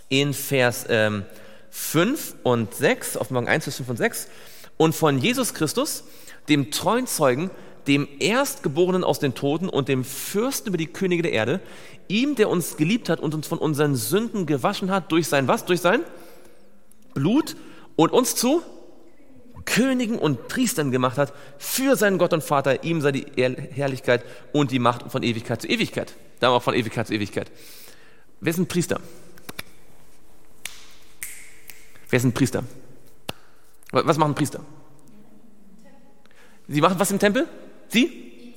in Vers ähm, 5 und 6, Offenbarung 1, Vers 5 und 6, und von Jesus Christus, dem treuen Zeugen, dem Erstgeborenen aus den Toten und dem Fürsten über die Könige der Erde, ihm, der uns geliebt hat und uns von unseren Sünden gewaschen hat, durch sein was? Durch sein Blut und uns zu Königen und Priestern gemacht hat für seinen Gott und Vater. Ihm sei die Herrlichkeit und die Macht von Ewigkeit zu Ewigkeit. Dann auch von Ewigkeit zu Ewigkeit. Wer sind Priester? Wer sind Priester? Was machen Priester? Sie machen was im Tempel? Sie?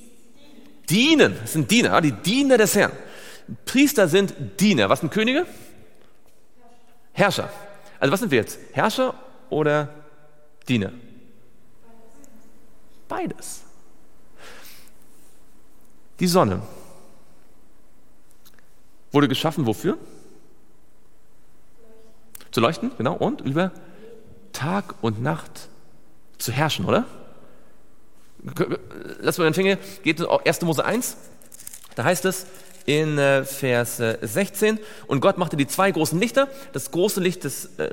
Dienen. Das sind Diener, die Diener des Herrn. Priester sind Diener. Was sind Könige? Herrscher. Also was sind wir jetzt? Herrscher oder Diener? Beides. Die Sonne wurde geschaffen wofür? Zu leuchten, genau, und über Tag und Nacht zu herrschen, oder? Lass mal den Finger, geht 1. Mose 1, da heißt es in äh, Vers 16, äh, und Gott machte die zwei großen Lichter, das große Licht des, äh,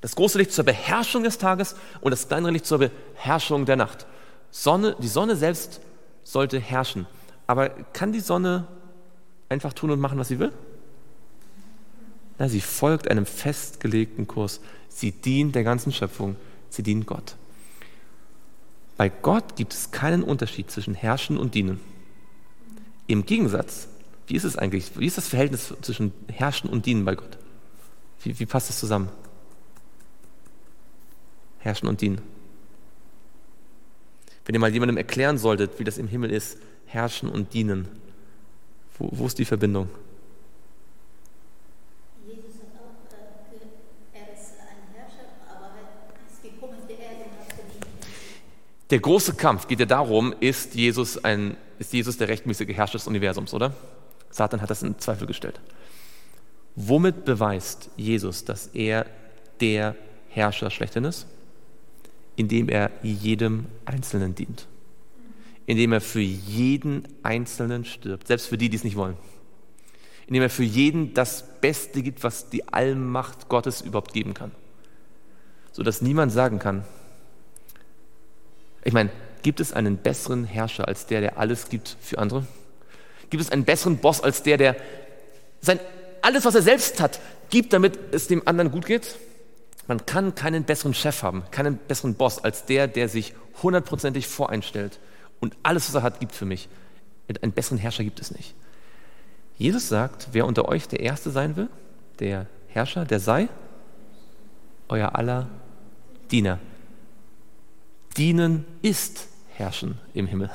das große Licht zur Beherrschung des Tages und das kleinere Licht zur Beherrschung der Nacht. Sonne, die Sonne selbst sollte herrschen. Aber kann die Sonne einfach tun und machen, was sie will? Na, sie folgt einem festgelegten Kurs. Sie dient der ganzen Schöpfung. Sie dient Gott. Bei Gott gibt es keinen Unterschied zwischen Herrschen und Dienen. Im Gegensatz, wie ist es eigentlich? Wie ist das Verhältnis zwischen Herrschen und Dienen bei Gott? Wie, wie passt das zusammen? herrschen und dienen. Wenn ihr mal jemandem erklären solltet, wie das im Himmel ist, herrschen und dienen, wo, wo ist die Verbindung? Äh. Der große Kampf geht ja darum, ist Jesus, ein, ist Jesus der rechtmäßige Herrscher des Universums, oder? Satan hat das in Zweifel gestellt. Womit beweist Jesus, dass er der Herrscher schlechthin ist? Indem er jedem Einzelnen dient. Indem er für jeden Einzelnen stirbt, selbst für die, die es nicht wollen. Indem er für jeden das Beste gibt, was die Allmacht Gottes überhaupt geben kann. Sodass niemand sagen kann, ich meine, gibt es einen besseren Herrscher als der, der alles gibt für andere? Gibt es einen besseren Boss als der, der sein alles, was er selbst hat, gibt, damit es dem anderen gut geht? Man kann keinen besseren Chef haben, keinen besseren Boss als der, der sich hundertprozentig voreinstellt und alles, was er hat, gibt für mich. Einen besseren Herrscher gibt es nicht. Jesus sagt, wer unter euch der Erste sein will, der Herrscher, der sei euer aller Diener. Dienen ist Herrschen im Himmel.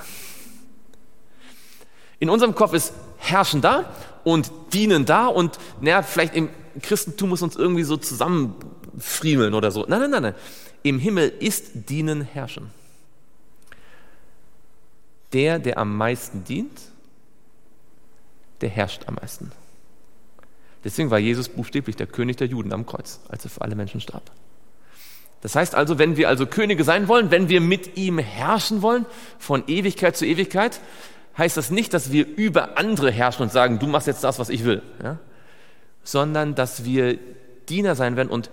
In unserem Kopf ist Herrschen da und Dienen da und naja, vielleicht im Christentum muss uns irgendwie so zusammenfriemeln oder so. Nein, nein, nein, nein. Im Himmel ist Dienen Herrschen. Der, der am meisten dient, der herrscht am meisten. Deswegen war Jesus buchstäblich der König der Juden am Kreuz, als er für alle Menschen starb. Das heißt also, wenn wir also Könige sein wollen, wenn wir mit ihm herrschen wollen, von Ewigkeit zu Ewigkeit, heißt das nicht, dass wir über andere herrschen und sagen, du machst jetzt das, was ich will, ja? sondern dass wir Diener sein werden. Und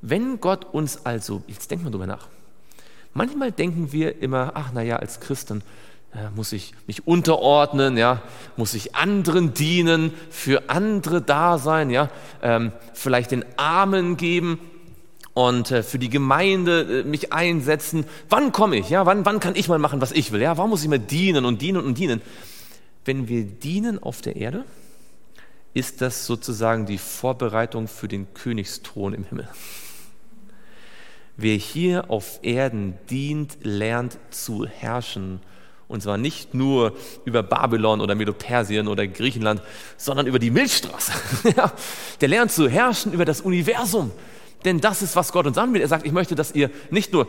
wenn Gott uns also, jetzt denkt mal drüber nach, manchmal denken wir immer, ach naja, als Christen ja, muss ich mich unterordnen, ja, muss ich anderen dienen, für andere da sein, ja, ähm, vielleicht den Armen geben, und äh, für die Gemeinde äh, mich einsetzen. Wann komme ich? Ja, wann, wann kann ich mal machen, was ich will? Ja, warum muss ich mal dienen und dienen und dienen? Wenn wir dienen auf der Erde, ist das sozusagen die Vorbereitung für den Königsthron im Himmel. Wer hier auf Erden dient, lernt zu herrschen. Und zwar nicht nur über Babylon oder Medo-Persien oder Griechenland, sondern über die Milchstraße. Der lernt zu herrschen über das Universum. Denn das ist, was Gott uns anbietet. Er sagt, ich möchte, dass ihr nicht nur,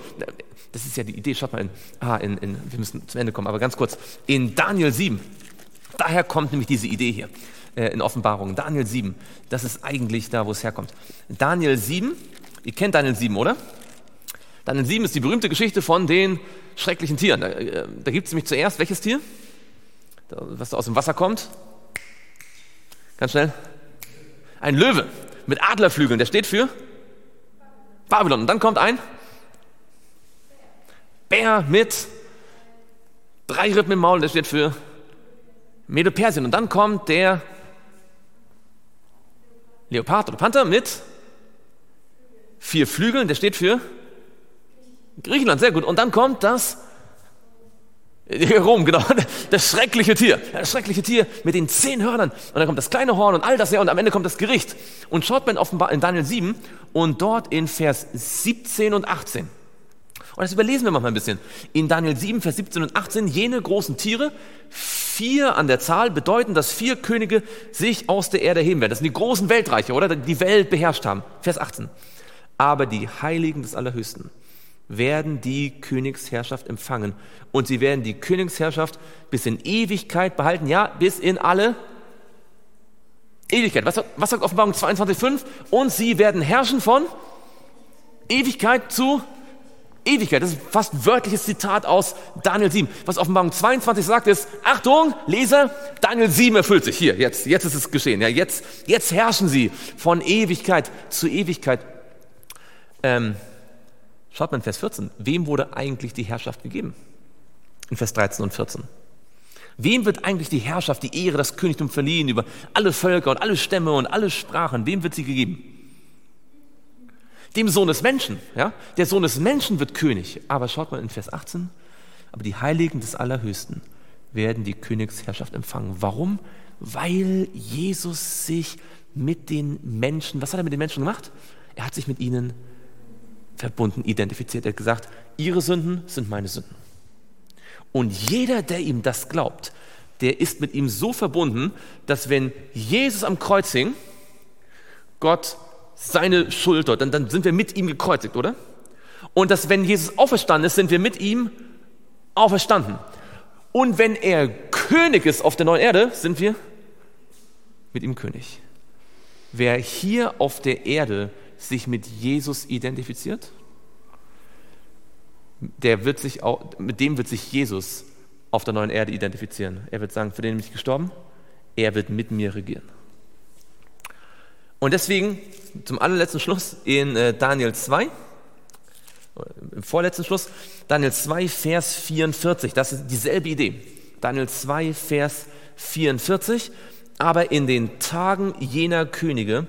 das ist ja die Idee, schaut mal in, ah, in, in, wir müssen zum Ende kommen, aber ganz kurz, in Daniel 7, daher kommt nämlich diese Idee hier, äh, in Offenbarung, Daniel 7, das ist eigentlich da, wo es herkommt. Daniel 7, ihr kennt Daniel 7, oder? Daniel 7 ist die berühmte Geschichte von den schrecklichen Tieren. Da, äh, da gibt es nämlich zuerst, welches Tier? Was da aus dem Wasser kommt? Ganz schnell. Ein Löwe mit Adlerflügeln, der steht für Babylon. Und dann kommt ein Bär mit drei Rippen im Maul, der steht für Medo-Persien. Und dann kommt der Leopard oder Panther mit vier Flügeln, der steht für Griechenland, sehr gut. Und dann kommt das Rom, genau, das schreckliche Tier, das schreckliche Tier mit den zehn Hörnern. Und dann kommt das kleine Horn und all das, ja, und am Ende kommt das Gericht. Und schaut man offenbar in Daniel 7 und dort in Vers 17 und 18. Und das überlesen wir mal ein bisschen. In Daniel 7, Vers 17 und 18, jene großen Tiere, vier an der Zahl, bedeuten, dass vier Könige sich aus der Erde heben werden. Das sind die großen Weltreiche, oder? Die Welt beherrscht haben. Vers 18. Aber die Heiligen des Allerhöchsten werden die Königsherrschaft empfangen. Und sie werden die Königsherrschaft bis in Ewigkeit behalten. Ja, bis in alle Ewigkeit. Was, was sagt Offenbarung 22,5? Und sie werden herrschen von Ewigkeit zu Ewigkeit. Das ist fast wörtliches Zitat aus Daniel 7. Was Offenbarung 22 sagt, ist, Achtung, Leser, Daniel 7 erfüllt sich. Hier, jetzt, jetzt ist es geschehen. Ja, jetzt, jetzt herrschen sie von Ewigkeit zu Ewigkeit. Ähm, Schaut mal in Vers 14. Wem wurde eigentlich die Herrschaft gegeben? In Vers 13 und 14. Wem wird eigentlich die Herrschaft, die Ehre, das Königtum verliehen über alle Völker und alle Stämme und alle Sprachen? Wem wird sie gegeben? Dem Sohn des Menschen. Ja? Der Sohn des Menschen wird König. Aber schaut mal in Vers 18. Aber die Heiligen des Allerhöchsten werden die Königsherrschaft empfangen. Warum? Weil Jesus sich mit den Menschen, was hat er mit den Menschen gemacht? Er hat sich mit ihnen verbunden identifiziert. Er hat gesagt, ihre Sünden sind meine Sünden. Und jeder, der ihm das glaubt, der ist mit ihm so verbunden, dass wenn Jesus am Kreuz hing, Gott seine Schuld dort, dann, dann sind wir mit ihm gekreuzigt, oder? Und dass wenn Jesus auferstanden ist, sind wir mit ihm auferstanden. Und wenn er König ist auf der neuen Erde, sind wir mit ihm König. Wer hier auf der Erde sich mit Jesus identifiziert, der wird sich auch, mit dem wird sich Jesus auf der neuen Erde identifizieren. Er wird sagen, für den bin ich gestorben, er wird mit mir regieren. Und deswegen zum allerletzten Schluss in äh, Daniel 2, im vorletzten Schluss, Daniel 2, Vers 44, das ist dieselbe Idee. Daniel 2, Vers 44, aber in den Tagen jener Könige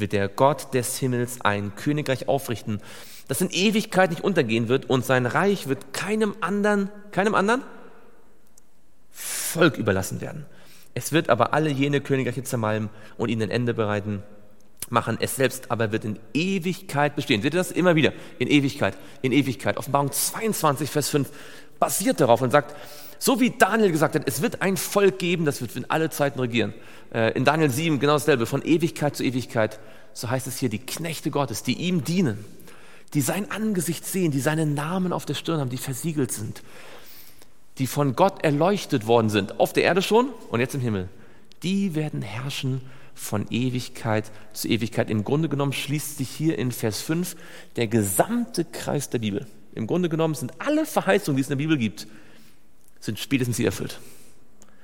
wird der Gott des Himmels ein Königreich aufrichten, das in Ewigkeit nicht untergehen wird und sein Reich wird keinem anderen, keinem anderen Volk überlassen werden. Es wird aber alle jene Königreiche zermalmen und ihnen ein Ende bereiten machen. Es selbst aber wird in Ewigkeit bestehen. Seht ihr das immer wieder? In Ewigkeit, in Ewigkeit. Offenbarung 22, Vers 5 basiert darauf und sagt, so wie Daniel gesagt hat, es wird ein Volk geben, das wird in alle Zeiten regieren. Äh, in Daniel 7 genau dasselbe, von Ewigkeit zu Ewigkeit. So heißt es hier, die Knechte Gottes, die ihm dienen, die sein Angesicht sehen, die seinen Namen auf der Stirn haben, die versiegelt sind, die von Gott erleuchtet worden sind, auf der Erde schon und jetzt im Himmel. Die werden herrschen von Ewigkeit zu Ewigkeit. Im Grunde genommen schließt sich hier in Vers 5 der gesamte Kreis der Bibel. Im Grunde genommen sind alle Verheißungen, die es in der Bibel gibt, sind spätestens hier erfüllt.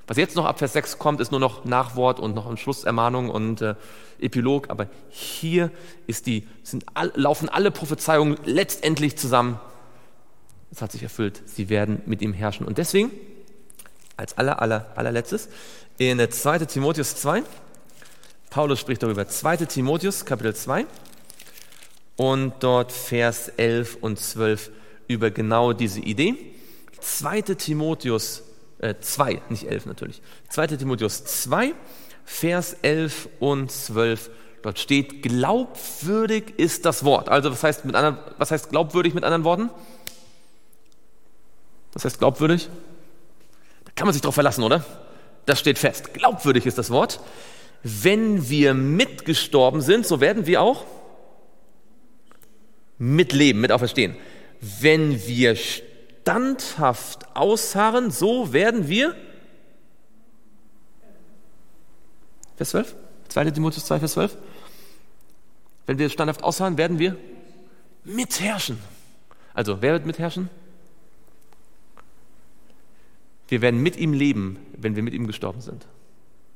Was jetzt noch ab Vers 6 kommt, ist nur noch Nachwort und noch eine Schlussermahnung und äh, Epilog, aber hier die, all, laufen alle Prophezeiungen letztendlich zusammen. Es hat sich erfüllt. Sie werden mit ihm herrschen. Und deswegen, als aller, aller, allerletztes, in 2. Timotheus 2, Paulus spricht darüber, 2. Timotheus, Kapitel 2, und dort Vers 11 und 12 über genau diese Idee. 2. Timotheus äh, 2, nicht 11 natürlich. 2. Timotheus 2, Vers 11 und 12. Dort steht, glaubwürdig ist das Wort. Also was heißt, mit anderen, was heißt glaubwürdig mit anderen Worten? Was heißt glaubwürdig? Da kann man sich drauf verlassen, oder? Das steht fest. Glaubwürdig ist das Wort. Wenn wir mitgestorben sind, so werden wir auch mitleben, mit auferstehen. Wenn wir standhaft ausharren, so werden wir. Vers 12? 2. Timotheus 2, Vers 12. Wenn wir standhaft ausharren, werden wir mitherrschen. Also, wer wird mitherrschen? Wir werden mit ihm leben, wenn wir mit ihm gestorben sind.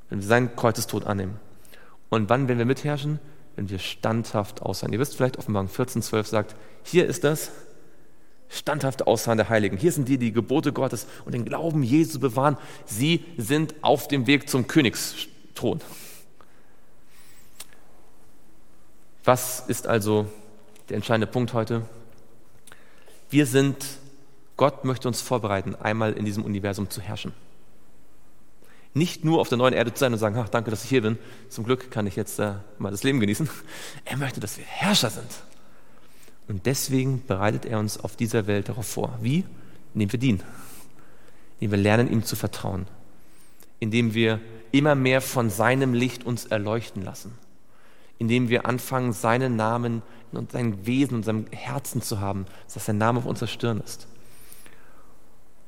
Wenn wir seinen Kreuzestod annehmen. Und wann, wenn wir mitherrschen? Wenn wir standhaft ausharren. Ihr wisst vielleicht, Offenbarung 14, 12 sagt, hier ist das, standhafte Aussagen der Heiligen. Hier sind die, die Gebote Gottes und den Glauben Jesu bewahren. Sie sind auf dem Weg zum Königsthron. Was ist also der entscheidende Punkt heute? Wir sind, Gott möchte uns vorbereiten, einmal in diesem Universum zu herrschen. Nicht nur auf der neuen Erde zu sein und sagen, ach, danke, dass ich hier bin. Zum Glück kann ich jetzt äh, mal das Leben genießen. Er möchte, dass wir Herrscher sind. Und deswegen bereitet er uns auf dieser Welt darauf vor. Wie? Indem wir dienen. Indem wir lernen, ihm zu vertrauen. Indem wir immer mehr von seinem Licht uns erleuchten lassen. Indem wir anfangen, seinen Namen und sein Wesen und sein Herzen zu haben, dass sein Name auf unserer Stirn ist.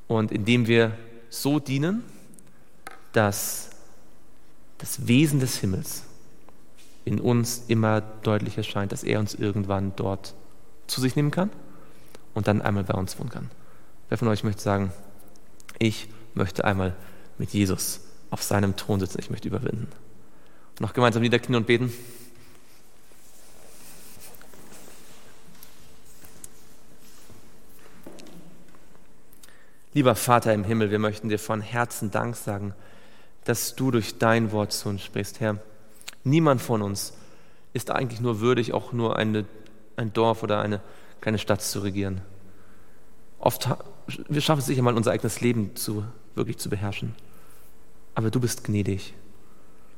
Und indem wir so dienen, dass das Wesen des Himmels in uns immer deutlicher scheint, dass er uns irgendwann dort zu sich nehmen kann und dann einmal bei uns wohnen kann. Wer von euch möchte sagen, ich möchte einmal mit Jesus auf seinem Thron sitzen, ich möchte überwinden. Noch gemeinsam niederknien und beten. Lieber Vater im Himmel, wir möchten dir von Herzen Dank sagen, dass du durch dein Wort zu uns sprichst, Herr. Niemand von uns ist eigentlich nur würdig, auch nur eine ein Dorf oder eine kleine Stadt zu regieren. Oft wir schaffen es sicher mal, unser eigenes Leben zu, wirklich zu beherrschen. Aber du bist gnädig.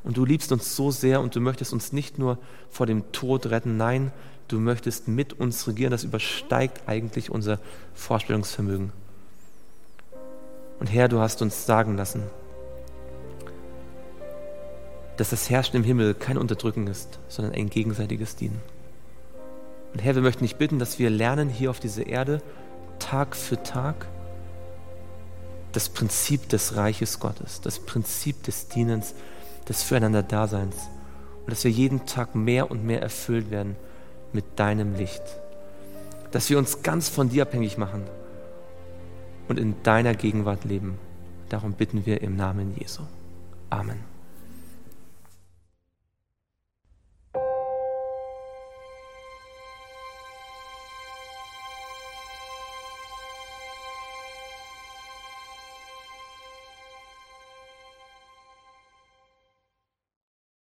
Und du liebst uns so sehr und du möchtest uns nicht nur vor dem Tod retten, nein, du möchtest mit uns regieren. Das übersteigt eigentlich unser Vorstellungsvermögen. Und Herr, du hast uns sagen lassen, dass das Herrschen im Himmel kein Unterdrücken ist, sondern ein gegenseitiges Dienen. Und Herr, wir möchten dich bitten, dass wir lernen hier auf dieser Erde Tag für Tag das Prinzip des Reiches Gottes, das Prinzip des Dienens, des Füreinander-Daseins und dass wir jeden Tag mehr und mehr erfüllt werden mit deinem Licht. Dass wir uns ganz von dir abhängig machen und in deiner Gegenwart leben. Darum bitten wir im Namen Jesu. Amen.